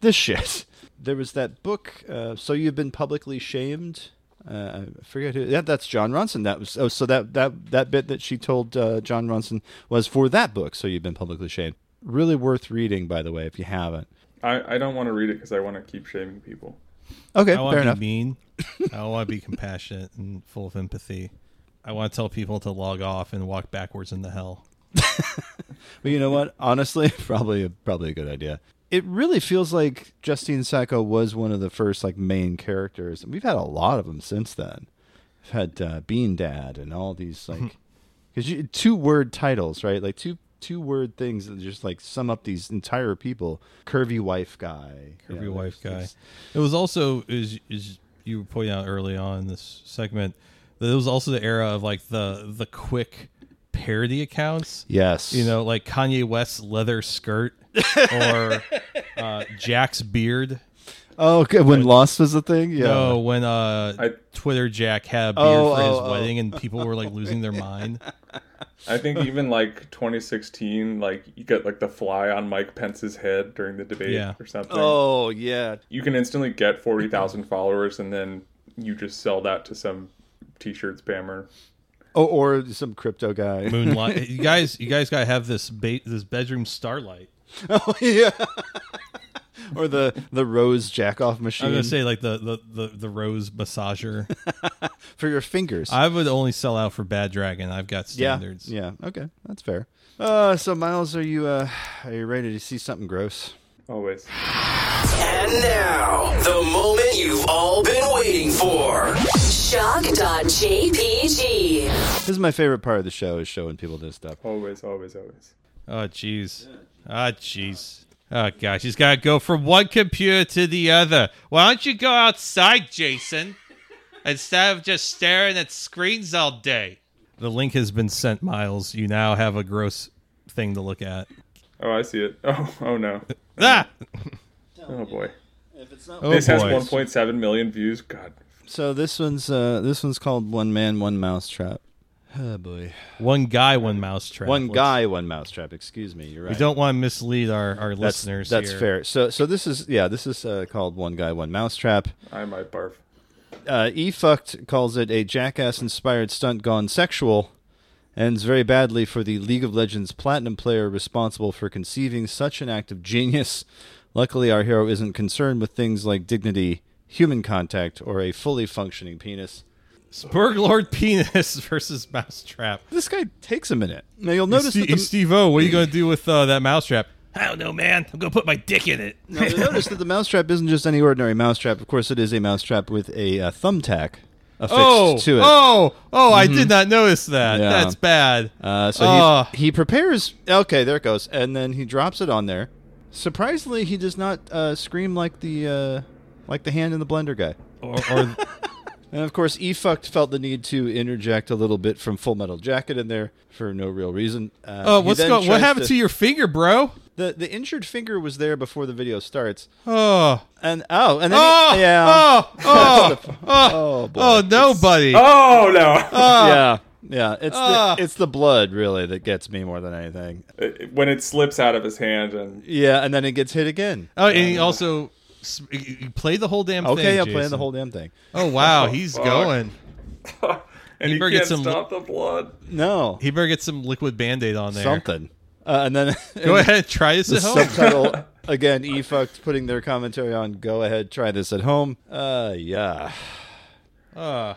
this shit. There was that book, uh, "So You've Been Publicly Shamed." Uh, I forget who. Yeah, that's Jon Ronson. That was oh, so that that that bit that she told uh, Jon Ronson was for that book. So you've been publicly shamed. Really worth reading, by the way, if you haven't. I, I don't want to read it because I want to keep shaming people. Okay, I want fair to enough. be mean. I want to be compassionate and full of empathy. I want to tell people to log off and walk backwards into hell. But you know what? Honestly, probably probably a good idea. It really feels like Justine Sacco was one of the first like main characters, and we've had a lot of them since then. We've had uh, Bean Dad and all these like because two word titles, right? Like two two word things that just like sum up these entire people. Curvy wife guy, you Curvy know, wife guy. It was also is is you were pointing out early on in this segment that it was also the era of like the the quick parody accounts. Yes, You know, like Kanye West's leather skirt or uh, Jack's beard. Oh, okay. When Lost was a thing, yeah. No, when uh, I- Twitter Jack had a beard Oh, for his oh, oh. wedding and people were like losing their mind. I think even like 2016, like you get like the fly on Mike Pence's head during the debate Yeah. or something. Oh yeah, You can instantly get 40,000 followers and then you just sell that to some t-shirt spammer. oh, or some crypto guy. Moonlight. you guys, you guys gotta have this ba- this bedroom starlight. Oh yeah. or the the rose jack off machine I'm gonna say like the the the, the rose massager. for your fingers. I would only sell out for Bad Dragon. I've got standards. Yeah. Okay, that's fair. Uh, so Miles, are you uh, are you ready to see something gross? Always. And now, the moment you've all been waiting for. Shock.jpg. This is my favorite part of the show is showing people this stuff. Always, always, always. Oh jeez. Ah jeez. Oh gosh, he's gotta go from one computer to the other. Why don't you go outside, Jason, instead of just staring at screens all day? The link has been sent, Miles. You now have a gross thing to look at. Oh, I see it. Oh, oh no. Ah! Oh boy. Oh this has 1.7 million views. God. So this one's uh, this one's called One Man, One Mouse Trap. Oh boy. One guy, one mousetrap. One Let's- guy, one mousetrap. Excuse me. You're right. We don't want to mislead our, our that's, listeners. That's here. fair. So so this is yeah this is uh, called One Guy, One Mousetrap. I might barf. uh, E Fucked calls it a jackass inspired stunt gone sexual. Ends very badly for the League of Legends platinum player responsible for conceiving such an act of genius. Luckily, our hero isn't concerned with things like dignity, human contact, or a fully functioning penis. Spurglord penis versus mousetrap. This guy takes a minute. Now you'll notice Steve, that the, Steve O, what are you going to do with uh, that mousetrap? I don't know, man. I'm going to put my dick in it. now you'll notice that the mousetrap isn't just any ordinary mousetrap. Of course, it is a mousetrap with a uh, thumbtack affixed Oh, to it. oh, oh! I did not notice that. Yeah. That's bad. Uh, so Oh. he, he prepares. Okay, there it goes, and then he drops it on there. Surprisingly, he does not uh, scream like the uh, like the hand in the blender guy. Or, or And of course, E fucked felt the need to interject a little bit from Full Metal Jacket in there for no real reason. Uh, oh, what's going? What happened to, your finger, bro? the the injured finger was there before the video starts, Oh, and oh, and then oh, he, yeah, oh, oh, oh, oh, boy. oh, no, buddy. Oh no! yeah, yeah. It's Ah. the it's the blood really that gets me more than anything. when it slips out of his hand and Yeah, and then it gets hit again. Oh, and he also s- you you play the whole damn thing. Okay, I'm playing the whole damn thing. Oh wow, he's fuck. going. and You he better get can't some- stop the blood. No, He better get some liquid band aid on there. something. Uh, and then Go ahead, try this the at home. subtitle again. E fucked putting their commentary on. Go ahead, try this at home. Uh, yeah. Uh,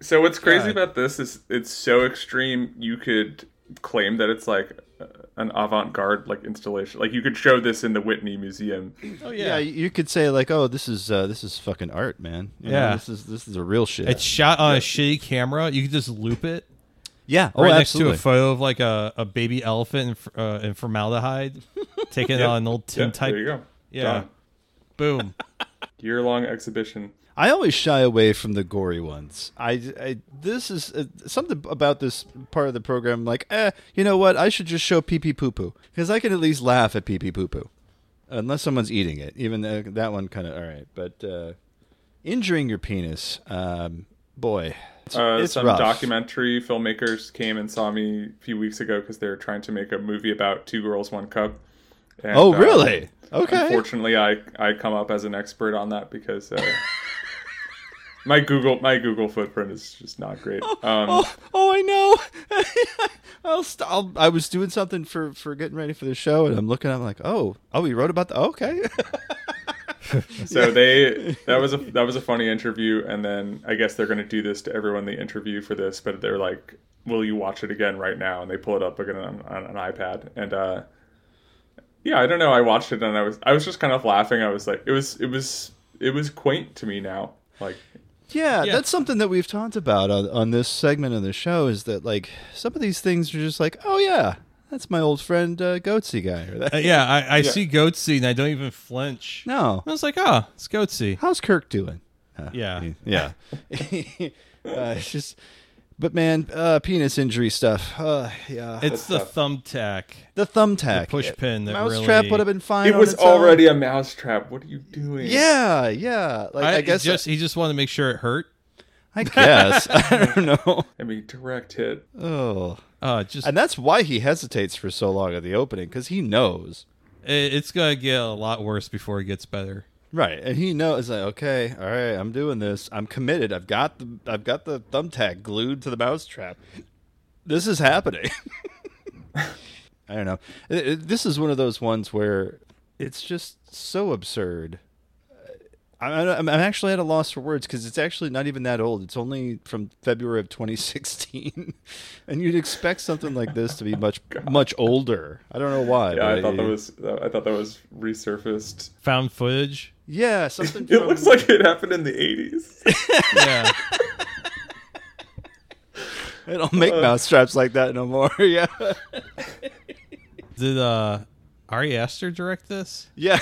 So what's crazy God. about this is it's so extreme. You could claim that it's like an avant-garde like installation. Like you could show this in the Whitney Museum. oh yeah, yeah. You could say like, oh, this is uh, this is fucking art, man. You know, Yeah. this is this is a real shit. It's shot on a shitty camera. You can just loop it yeah, oh, right next absolutely. to a photo of like a, a baby elephant in, uh, in formaldehyde, taken on an old tin Yeah, type. there you go. Yeah. Done. Boom. Year-long exhibition. I always shy away from the gory ones. I, I this is uh, something about this part of the program. Like, eh, you know what? I should just show pee pee poo poo because I can at least laugh at pee pee poo poo, unless someone's eating it. Even uh, that one kind of all right. But uh, injuring your penis, um, boy, it's, Uh, it's some rough. documentary filmmakers came and saw me a few weeks ago because they were trying to make a movie about two girls, one cup. And, Oh, uh, really? Okay. Unfortunately, I I come up as an expert on that because uh, my Google my Google footprint is just not great. Um, Oh, oh, I know. I'll, st- I'll, I was doing something for, for getting ready for the show, and I'm looking. I'm like, oh, oh, he wrote about the. Okay. So they that was a that was a funny interview, and then I guess they're going to do this to everyone they interview for this, but they're like, "Will you watch it again right now?" And they pull it up again on, on an iPad, and uh, yeah, I don't know. I watched it and I was I was just kind of laughing. I was like, it was it was it was quaint to me now. Like, Yeah, Yeah. that's something that we've talked about on, on this segment of the show is that like some of these things are just like, oh yeah, that's my old friend uh, Goatse guy. Or that. Uh, yeah, I, I see Goatse and I don't even flinch. No, I was like, oh, it's Goatse. how's Kirk doing? Uh, Yeah. yeah. uh, it's just, but man, uh, penis injury stuff. Uh, yeah, It's the tough. thumbtack. the thumbtack, the push pin that mousetrap really- would have been fine. it on was its own. already a mousetrap. What are you doing? Yeah, yeah. Like I, I, guess just he just wanted to make sure it hurt. I guess I don't know. I mean, direct hit. Oh, Uh, just and that's why he hesitates for so long at the opening because he knows. it, it's gonna get a lot worse before it gets better. Right, and he knows like, okay, all right, I'm doing this. I'm committed. I've got the I've got the thumbtack glued to the mousetrap. This is happening. I don't know. It- it- This is one of those ones where it's just so absurd. I, I'm I'm actually at a loss for words because it's actually not even that old. It's only from February of 2016, and you'd expect something like this to be much much older. I don't know why. Yeah, I but thought that was I thought that was resurfaced. Found footage. Yeah something. It looks like it happened in the eighties. Yeah. They don't make mousetraps like that no more. yeah. Did uh Ari Aster direct this? Yeah.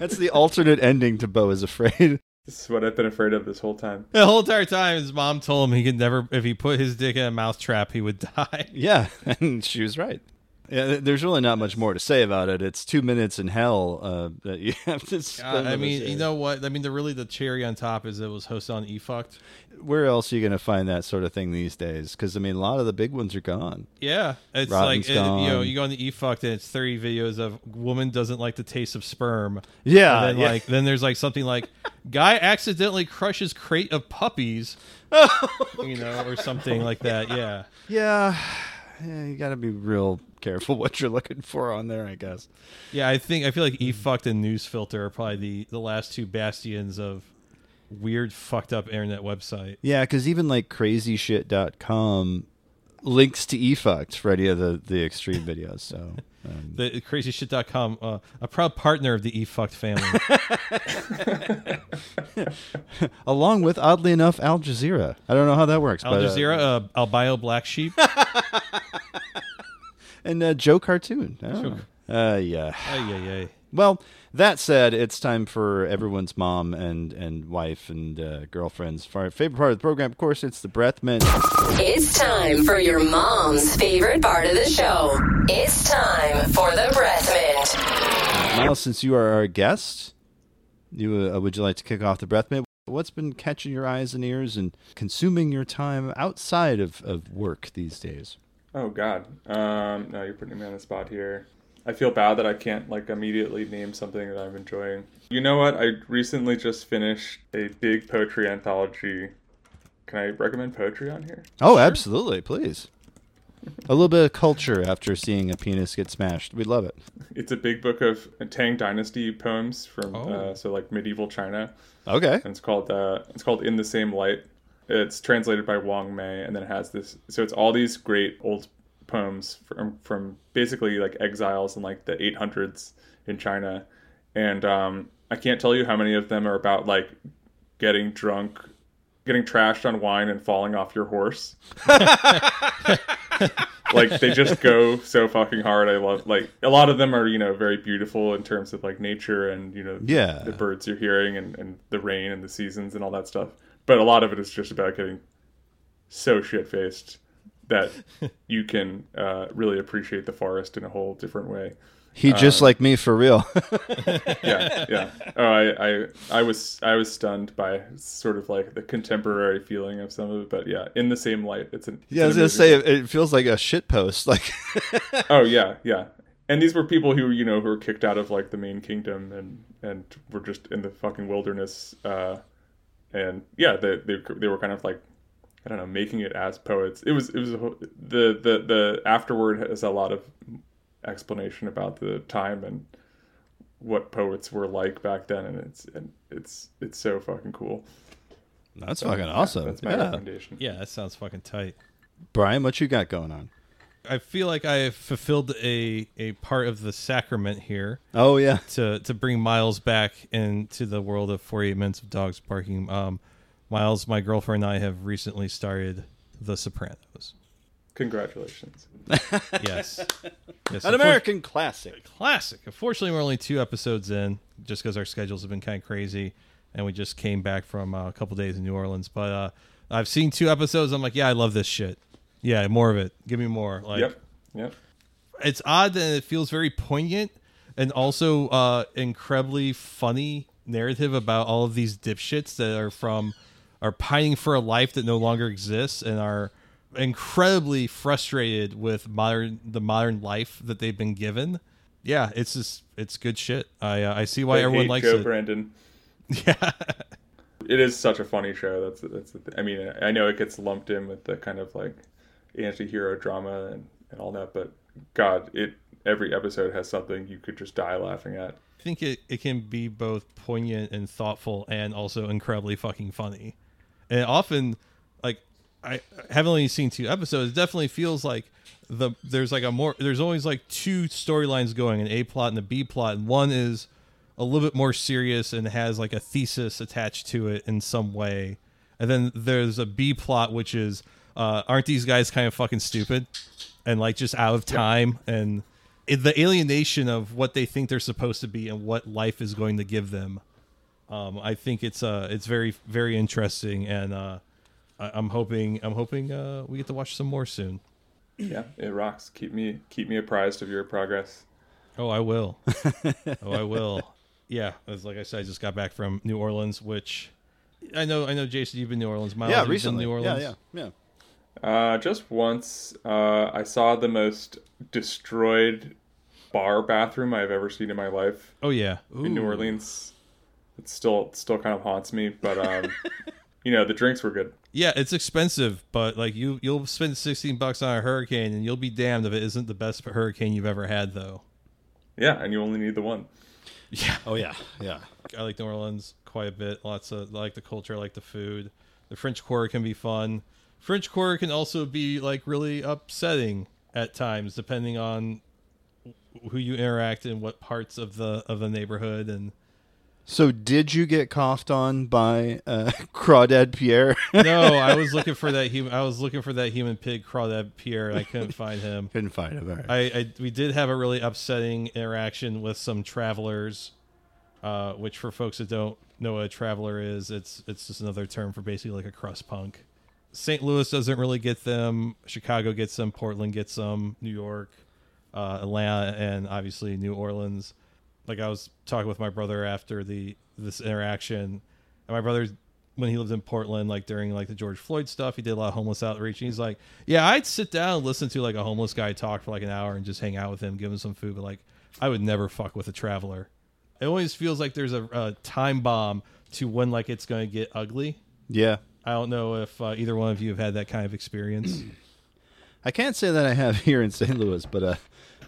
That's the alternate ending to Beau is Afraid. this is what I've been afraid of this whole time. The whole entire time, his mom told him he could never, if he put his dick in a mousetrap, he would die. Yeah, and she was right. Yeah, there's really not much more to say about it. It's two minutes in hell uh, that you have to Uh. I mean, you know what? I mean, the really the cherry on top is it was hosted on eFukt. where else are you going to find that sort of thing these days? Because I mean, a lot of the big ones are gone. Yeah, it's like it, you know, you go on the eFukt and it's thirty videos of woman doesn't like the taste of sperm. Yeah, and then yeah. like then there's like something like guy accidentally crushes crate of puppies, you know, or something like that. Yeah. Yeah, yeah you got to be real careful what you're looking for on there, I guess. Yeah, I think I feel like eFukt and Newsfilter are probably the the last two bastions of weird fucked up internet website. Yeah, because even like crazyshit.com links to eFukt for any of the, the extreme videos. So um, The crazyshit.com, uh, a proud partner of the E fucked family. along with oddly enough Al Jazeera. I don't know how that works. Al but, uh, Jazeera, uh, albino black sheep. and uh, Joe Cartoon. Oh. Uh, yeah. Ay, ay, ay. Well, that said, it's time for everyone's mom and, and wife and uh, girlfriends. Favorite part of the program, of course, it's the breath mint. It's time for your mom's favorite part of the show. It's time for the breath mint. Miles, since you are our guest, you uh, would you like to kick off the breath mint? What's been catching your eyes and ears and consuming your time outside of, of work these days? Oh God. Um, no, you're putting me on the spot here. I feel bad that I can't like immediately name something that I'm enjoying. You know what? I recently just finished a big poetry anthology. Can I recommend poetry on here? Oh, absolutely, please. A little bit of culture after seeing a penis get smashed. We'd love it. It's a big book of Tang Dynasty poems from Oh. uh, so like medieval China, Okay. and it's called uh, it's called In the Same Light. It's translated by Wong May, and then it has this. So it's all these great old poems from from basically like exiles in like the 800s in China, and um, I can't tell you how many of them are about like getting drunk, getting trashed on wine, and falling off your horse. like they just go so fucking hard. I love like a lot of them are you know very beautiful in terms of like nature and you know Yeah. the birds you're hearing and, and the rain and the seasons and all that stuff. But a lot of it is just about getting so shit faced that you can uh, really appreciate the forest in a whole different way. He just like me for real. yeah, yeah. Oh, I, I, I was, I was stunned by sort of like the contemporary feeling of some of it, but yeah, in the same light, it's an. yeah, I was gonna say it, it feels like a shit post. Like, Oh yeah, yeah. And these were people who you know who were kicked out of like the main kingdom and and were just in the fucking wilderness. Uh, and yeah, they they they were kind of like I don't know, making it as poets. It was it was a, whole- the the the afterward has a lot of explanation about the time and what poets were like back then, and it's and it's it's so fucking cool. that's fucking awesome. That's my yeah. recommendation. Yeah, that sounds fucking tight. Brian, what you got going on? I feel like I have fulfilled a a part of the sacrament here Oh yeah, to to bring Miles back into the world of 48 minutes of dogs barking. Um, Miles, my girlfriend and I have recently started The Sopranos. Congratulations. Yes, yes an American classic. classic. Unfortunately, we're only two episodes in, just because our schedules have been kind of crazy, and we just came back from uh, a couple days in New Orleans. But uh, I've seen two episodes. I'm like, yeah, I love this shit. Yeah, more of it. Give me more. Like, yep. Yep. it's odd that it feels very poignant and also uh, incredibly funny narrative about all of these dipshits that are from are pining for a life that no longer exists and are incredibly frustrated with modern the modern life that they've been given. Yeah, it's just it's good shit. I uh, I see why I everyone likes Joe it. Brandon. Yeah, It is such a funny show. That's that's. The th- I mean, I know it gets lumped in with the kind of like anti-hero drama and, and all that, but God, it every episode has something you could just die laughing at. I think it, it can be both poignant and thoughtful and also incredibly fucking funny. And often like I haven't only seen two episodes, it definitely feels like the there's like a more there's always like two storylines going, an A plot and a B plot, and one is a little bit more serious and has like a thesis attached to it in some way. And then there's a B plot which is uh aren't these guys kind of fucking stupid and like just out of time and it, the alienation of what they think they're supposed to be and what life is going to give them. Um, I think it's uh it's very very interesting and uh I, I'm hoping I'm hoping uh we get to watch some more soon. Yeah, it rocks. Keep me keep me apprised of your progress. Oh, I will. oh, I will. Yeah, as like I said, I just got back from New Orleans, which I know I know Jason, you've been to New Orleans. Miles, Yeah, you've been to recently. New Orleans. Yeah, yeah, yeah. Uh, just once, uh, I saw the most destroyed bar bathroom I've ever seen in my life Oh yeah. in New Orleans. It still it still kind of haunts me, but um, you know the drinks were good. Yeah, it's expensive, but like you you'll spend 16 bucks on a hurricane and you'll be damned if it isn't the best hurricane you've ever had though. Yeah, and you only need the one. Yeah. Oh yeah, yeah. I like New Orleans quite a bit. Lots of I like the culture, I like the food. The French Quarter can be fun. French Quarter can also be like really upsetting at times, depending on who you interact in, what parts of the of the neighborhood, and So, did you get coughed on by uh, Crawdad Pierre? no, I was looking for that human. I was looking for that human pig, Crawdad Pierre, and I couldn't find him. Couldn't find him. All right. I, I we did have a really upsetting interaction with some travelers, uh, which for folks that don't know what a traveler is, it's it's just another term for basically like a crust punk. St. Louis doesn't really get them. Chicago gets them. Portland gets them. New York, uh, Atlanta, and obviously New Orleans. Like I was talking with my brother after the this interaction, and my brother when he lived in Portland, like during like the George Floyd stuff, he did a lot of homeless outreach. And he's like, "Yeah, I'd sit down and listen to like a homeless guy talk for like an hour and just hang out with him, give him some food, but like I would never fuck with a traveler. It always feels like there's a, a time bomb to when like it's going to get ugly. yeah. I don't know if uh, either one of you have had that kind of experience. I can't say that I have here in St. Louis, but uh,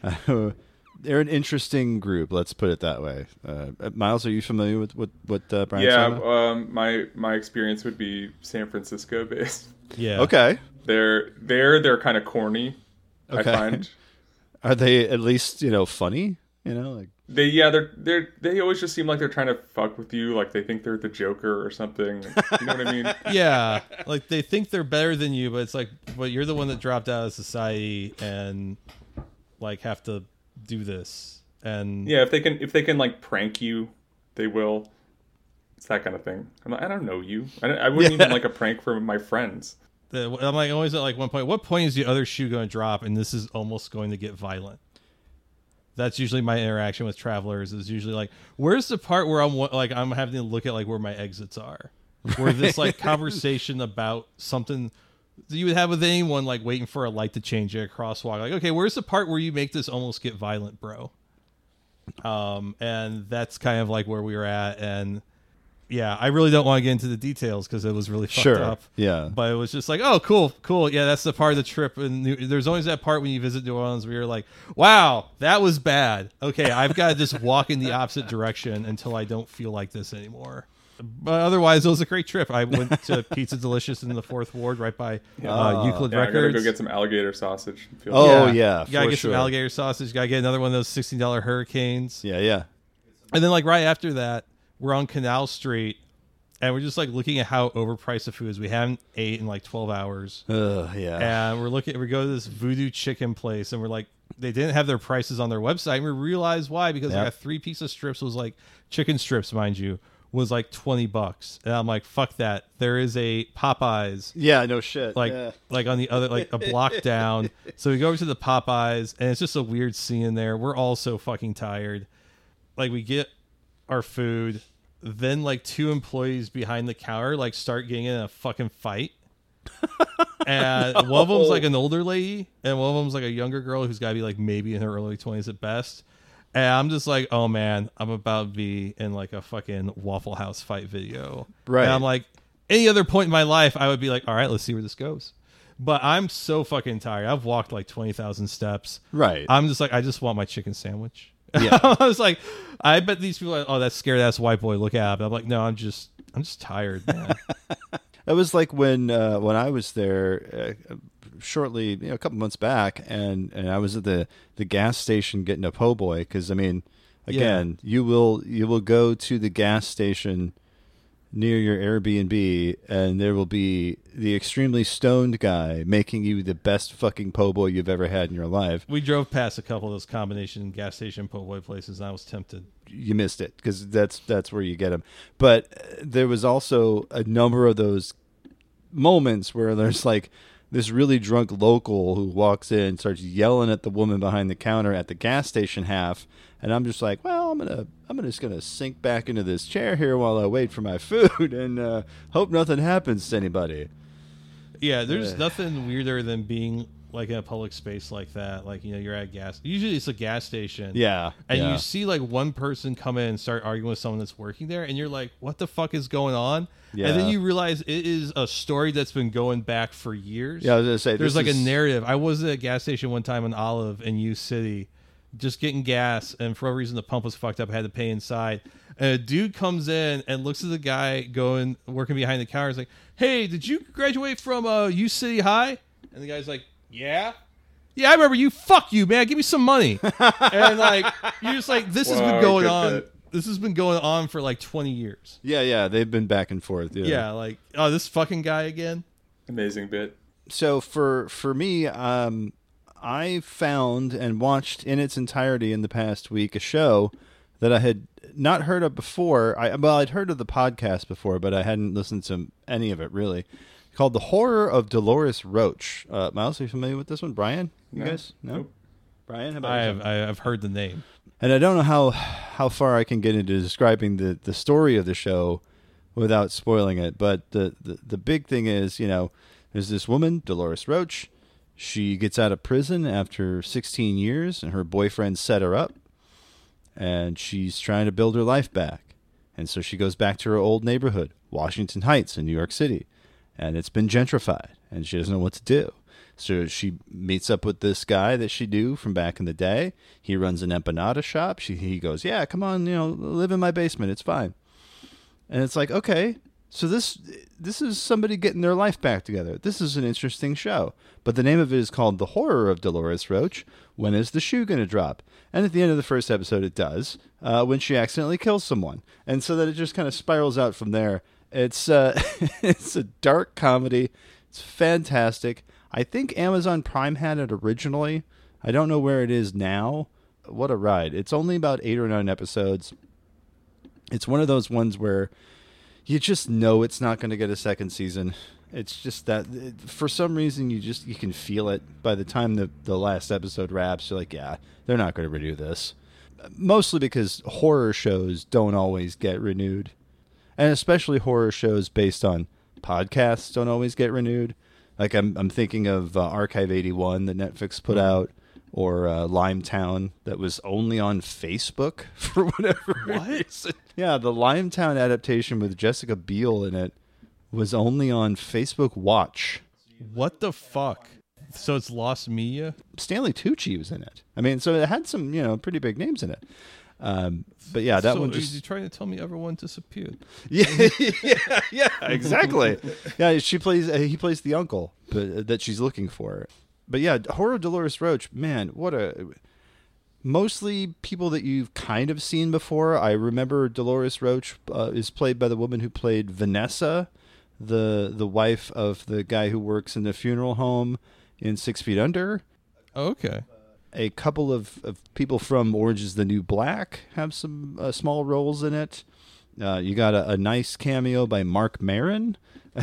uh, they're an interesting group. Let's put it that way. Uh, Miles, are you familiar with what what uh, Brian's yeah, um, my my experience would be San Francisco based. Yeah. Okay. They're they're they're kind of corny. Okay. I find Are they at least you know funny? You know, like they yeah they're they're they always just seem like they're trying to fuck with you, like they think they're the Joker or something. You know what I mean? Yeah, like they think they're better than you, but it's like, but you're the one that dropped out of society and like have to do this. And Yeah, if they can if they can like prank you, they will. It's that kind of thing. I'm like, I don't know you. I, I wouldn't even like a prank from my friends. the, I'm like always at like one point. What point is the other shoe going to drop? And this is almost going to get violent. That's usually my interaction with travelers. Is usually like, where's the part where I'm like I'm having to look at like where my exits are, where this like conversation about something you would have with anyone like waiting for a light to change at a crosswalk. Like, okay, where's the part where you make this almost get violent, bro? Um, and that's kind of like where we were at, and yeah, I really don't want to get into the details because it was really fucked Sure. up. Yeah. But it was just like, oh, cool, cool. Yeah, that's the part of the trip. And there's always that part when you visit New Orleans where you're like, wow, that was bad. Okay, I've got to just walk in the opposite direction until I don't feel like this anymore. But otherwise, it was a great trip. I went to Pizza Delicious in the Fourth Ward, right by uh, Euclid Yeah, I gotta Records. go get some alligator sausage. Feel Oh yeah, you gotta get sure. some alligator sausage. Gotta get another one of those sixteen dollar hurricanes. Yeah, yeah. And then like right after that, we're on Canal Street, and we're just like looking at how overpriced the food is. We haven't ate in like twelve hours, Ugh, yeah. and we're looking. We go to this Voodoo Chicken place, and we're like, they didn't have their prices on their website. And we realized why because Yep. like a three piece of strips was like chicken strips, mind you, was like twenty bucks, and I'm like, fuck that. There is a Popeyes yeah, no shit. like yeah. like on the other like a block down. So we go over to the Popeyes and it's just a weird scene there. We're all so fucking tired. Like we get our food, then like two employees behind the counter like start getting in a fucking fight. and one of them's like an older lady, and one of them's like a younger girl who's got to be like maybe in her early twenties at best. And I'm just like, oh man, I'm about to be in like a fucking Waffle House fight video. Right. And I'm like, any other point in my life, I would be like, all right, let's see where this goes. But I'm so fucking tired. I've walked like 20,000 steps. Right. I'm just like, I just want my chicken sandwich. Yeah. I was like, I bet these people are like, oh, that scared ass white boy, look at him. I'm like, no, I'm just, I'm just tired, man. It was like when uh, when I was there uh, shortly, you know, a couple months back, and, and I was at the, the gas station getting a po' boy because I mean, again, you will you will go to the gas station near your Airbnb, and there will be the extremely stoned guy making you the best fucking po' boy you've ever had in your life. we drove past a couple of those combination gas station po' boy places, and I was tempted. you missed it because that's that's where you get them. But uh, there was also a number of those moments where there's like this really drunk local who walks in, and starts yelling at the woman behind the counter at the gas station half, and I'm just like, well, I'm gonna I'm just gonna sink back into this chair here while I wait for my food and uh, hope nothing happens to anybody. Yeah, there's Ugh. nothing weirder than being like in a public space like that. Like, you know, you're at a gas. Usually it's a gas station. Yeah, And yeah. you see like one person come in and start arguing with someone that's working there, and you're like, "What the fuck is going on?" And then you realize it is a story that's been going back for years. Yeah, I was gonna say there's like is- a narrative. I was at a gas station one time in Olive in U City, just getting gas, and for a reason the pump was fucked up. I had to pay inside. And a dude comes in and looks at the guy going working behind the counter. He's like, "Hey, did you graduate from uh, U City High?" And the guy's like, "Yeah." Yeah, I remember you. Fuck you, man. Give me some money. and like, you're just like, this has been going good on. bit. This has been going on for like 20 years. Yeah, yeah, they've been back and forth. Yeah, like, oh, this fucking guy again. Amazing bit. so for for me, um, I found and watched in its entirety in the past week a show that I had not heard of before. I well, I'd heard of the podcast before, but I hadn't listened to any of it really. Called "The Horror of Dolores Roach." Uh, Miles, are you familiar with this one? Brian, you No. guys? No. Nope. Brian, how about I yourself? have, I have heard the name. and I don't know how how far I can get into describing the the story of the show without spoiling it. But the the, the big thing is, you know, there's this woman, Dolores Roach. She gets out of prison after 16 years, and her boyfriend set her up, and she's trying to build her life back. And so she goes back to her old neighborhood, Washington Heights in New York City, and it's been gentrified, and she doesn't know what to do. So she meets up with this guy that she knew from back in the day. He runs an empanada shop. She, he goes, "Yeah, come on, you know, live in my basement. It's fine." And it's like, okay, so this this is somebody getting their life back together. This is an interesting show. But the name of it is called The Horror of Dolores Roach. When is the shoe going to drop? And at the end of the first episode, it does uh, when she accidentally kills someone, and so that it just kind of spirals out from there. It's uh, it's a dark comedy. It's fantastic. I think Amazon Prime had it originally. I don't know where it is now. What a ride! It's only about eight or nine episodes. It's one of those ones where you just know it's not going to get a second season. It's just that for some reason you just you can feel it by the time the the last episode wraps. You're like, yeah, they're not going to renew this. Mostly because horror shows don't always get renewed, and especially horror shows based on podcasts don't always get renewed. Like I'm I'm thinking of uh, Archive 81 that Netflix put out, or uh, Limetown that was only on Facebook for whatever reason. Yeah, the Limetown adaptation with Jessica Biel in it was only on Facebook Watch. What the fuck? So it's lost media. Stanley Tucci was in it. I mean, so it had some you know pretty big names in it. Um, but yeah, that so one Are you just trying to tell me everyone disappeared? yeah, yeah, yeah, exactly. yeah, she plays. Uh, he plays the uncle, but uh, that she's looking for. But yeah, horror Dolores Roach. Man, what a. Mostly people that you've kind of seen before. I remember Dolores Roach uh, is played by the woman who played Vanessa, the the wife of the guy who works in the funeral home in Six Feet Under Okay. A couple of, of people from Orange is the New Black have some uh, small roles in it. Uh, you got a, a nice cameo by Marc Maron.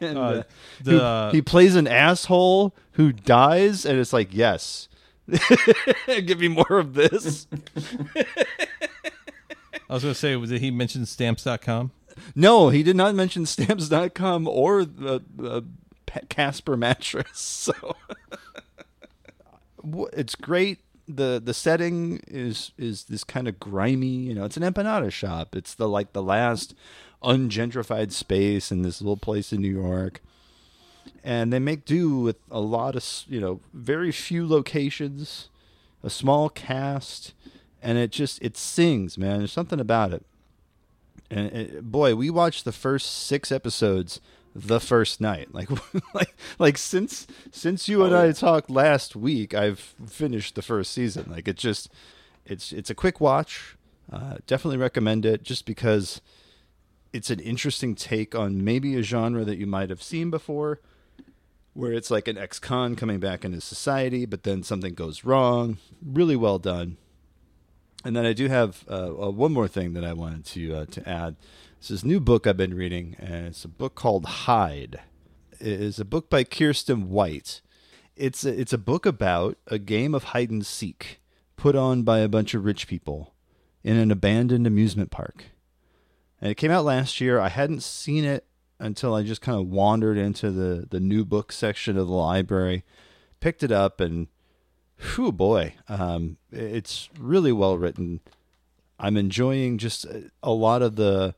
And, Uh, uh, the- who- he plays an asshole who dies, and it's like, yes, give me more of this. I was going to say, did he mention stamps.com? no, he did not mention Stamps.com or the uh, Casper mattress. So it's great. the The setting is is this kind of grimy. You know, it's an empanada shop. It's the like the last ungentrified space in this little place in New York, and they make do with a lot of you know very few locations, a small cast, and it just it sings, man. There's something about it. And it, boy, we watched the first six episodes the first night. Like, like, like since since you and I talked last week, I've finished the first season. Like, it just it's it's a quick watch. Uh, definitely recommend it, just because it's an interesting take on maybe a genre that you might have seen before, where it's like an ex-con coming back into society, but then something goes wrong. Really well done. And then I do have uh, uh, one more thing that I wanted to uh, to add. It's this new book I've been reading, and it's a book called Hide. It is a book by Kiersten White. It's a, it's a book about a game of hide and seek put on by a bunch of rich people in an abandoned amusement park. And it came out last year. I hadn't seen it until I just kind of wandered into the the new book section of the library, picked it up, and whew boy, um, it's really well written. I'm enjoying just a, a lot of the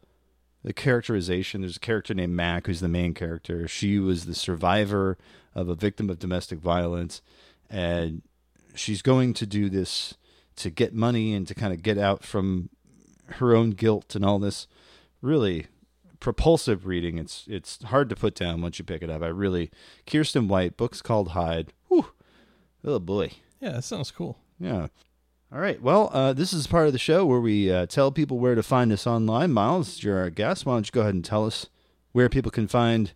the characterization. There's a character named Mac who's the main character. She was the survivor of a victim of domestic violence, and she's going to do this to get money and to kind of get out from her own guilt and all this really propulsive reading. It's it's hard to put down once you pick it up. I really Kiersten White, books called Hide. Whew. Oh boy. Yeah, that sounds cool. Yeah. All right. Well, uh, this is part of the show where we uh, tell people where to find us online. Miles, you're our guest. Why don't you go ahead and tell us where people can find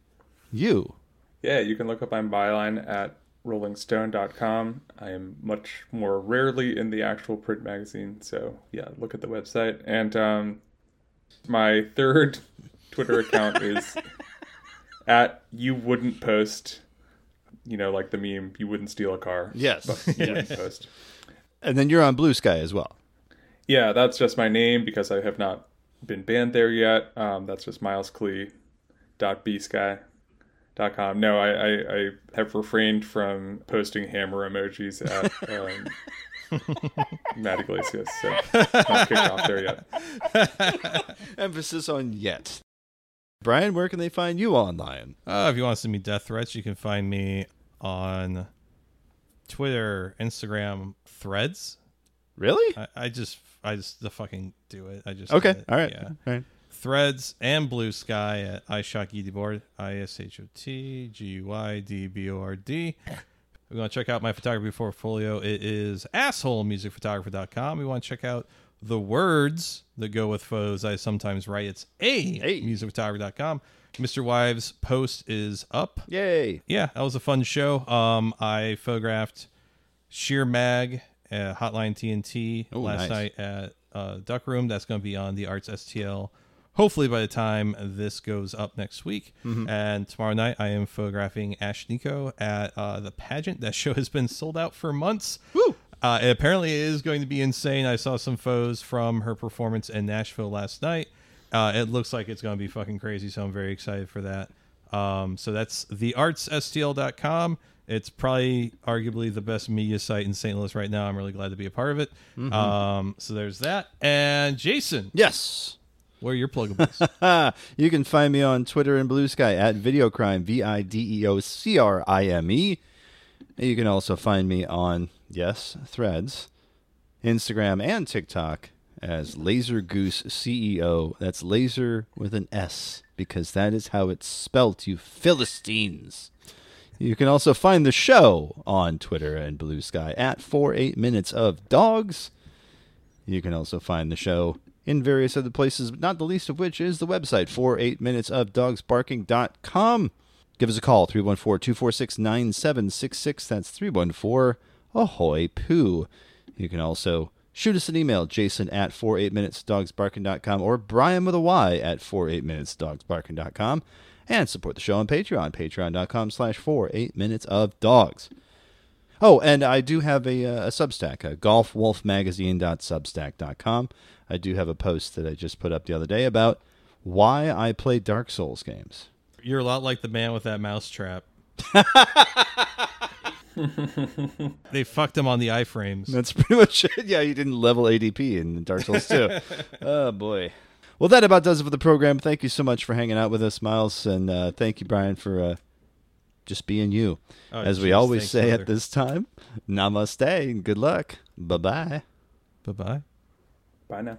you? Yeah, you can look up my byline at rollingstone.com. I am much more rarely in the actual print magazine, so yeah, look at the website. And um, my third Twitter account is at you wouldn't post. You know, like the meme, you wouldn't steal a car. Yes. but you wouldn't post. And then you're on Blue Sky as well. Yeah, that's just my name because I have not been banned there yet. Um, that's just milesklee.bsky.com. No, I, I, I have refrained from posting hammer emojis at um, Matt Yglesias, so not kicked off there yet. Emphasis on yet. Brian, where can they find you online? Uh, if you want to send me death threats, you can find me on Twitter, Instagram, Threads. Really? I, I just, I just the fucking do it. I just Okay. All right. Yeah. All right. Threads and Blue Sky at iShotGuideboard, I S H O T G U I D B O R D. We want to check out my photography portfolio. It is assholemusicphotographer.com. We want to check out the words that go with photos I sometimes write. It's a Hey. musicphotographer.com. Mr. Wives post is up. Yay. Yeah, that was a fun show. Um, I photographed Sheer Mag at Hotline TNT Oh, last nice. night at uh, Duck Room. That's going to be on the Arts STL hopefully by the time this goes up next week. Mm-hmm. And tomorrow night, I am photographing Ashnikko at uh, the pageant. That show has been sold out for months. Woo! Uh, it apparently is going to be insane. I saw some photos from her performance in Nashville last night. Uh, it looks like it's going to be fucking crazy, so I'm very excited for that. Um, so that's theartsstl.com. It's probably arguably the best media site in St. Louis right now. I'm really glad to be a part of it. Um, so there's that. And Jason, Yes. Where are your pluggables? you can find me on Twitter and Blue Sky at Videocrime, V I D E O C R I M E. You can also find me on, yes, Threads, Instagram, and TikTok as Laser Goose CEO. That's laser with an S, because that is how it's spelt, you Philistines. You can also find the show on Twitter and Blue Sky at 48 Minutes of Dogs. You can also find the show in various other places, not the least of which is the website, 48minutesofdogsbarking.com. Give us a call, 314-246-9766. That's 314 Ahoy Poo. You can also shoot us an email, jason at 48minutesdogsbarking.com or brian with a Y at 48minutesdogsbarking.com. And support the show on Patreon, patreon.com slash 48 minutes of dogs. Oh, and I do have a, uh, a Substack, uh, golfwolfmagazine.substack.com. I do have a post that I just put up the other day about why I play Dark Souls games. You're a lot like the man with that mouse trap. they fucked him on the iframes. That's pretty much it. Yeah, you didn't level ADP in Dark Souls 2. oh, boy. Well, that about does it for the program. Thank you so much for hanging out with us, Miles. And uh, thank you, Brian, for uh, just being you. Oh, As we always say brother. at this time, namaste and good luck. Bye bye. Bye bye. Bye now.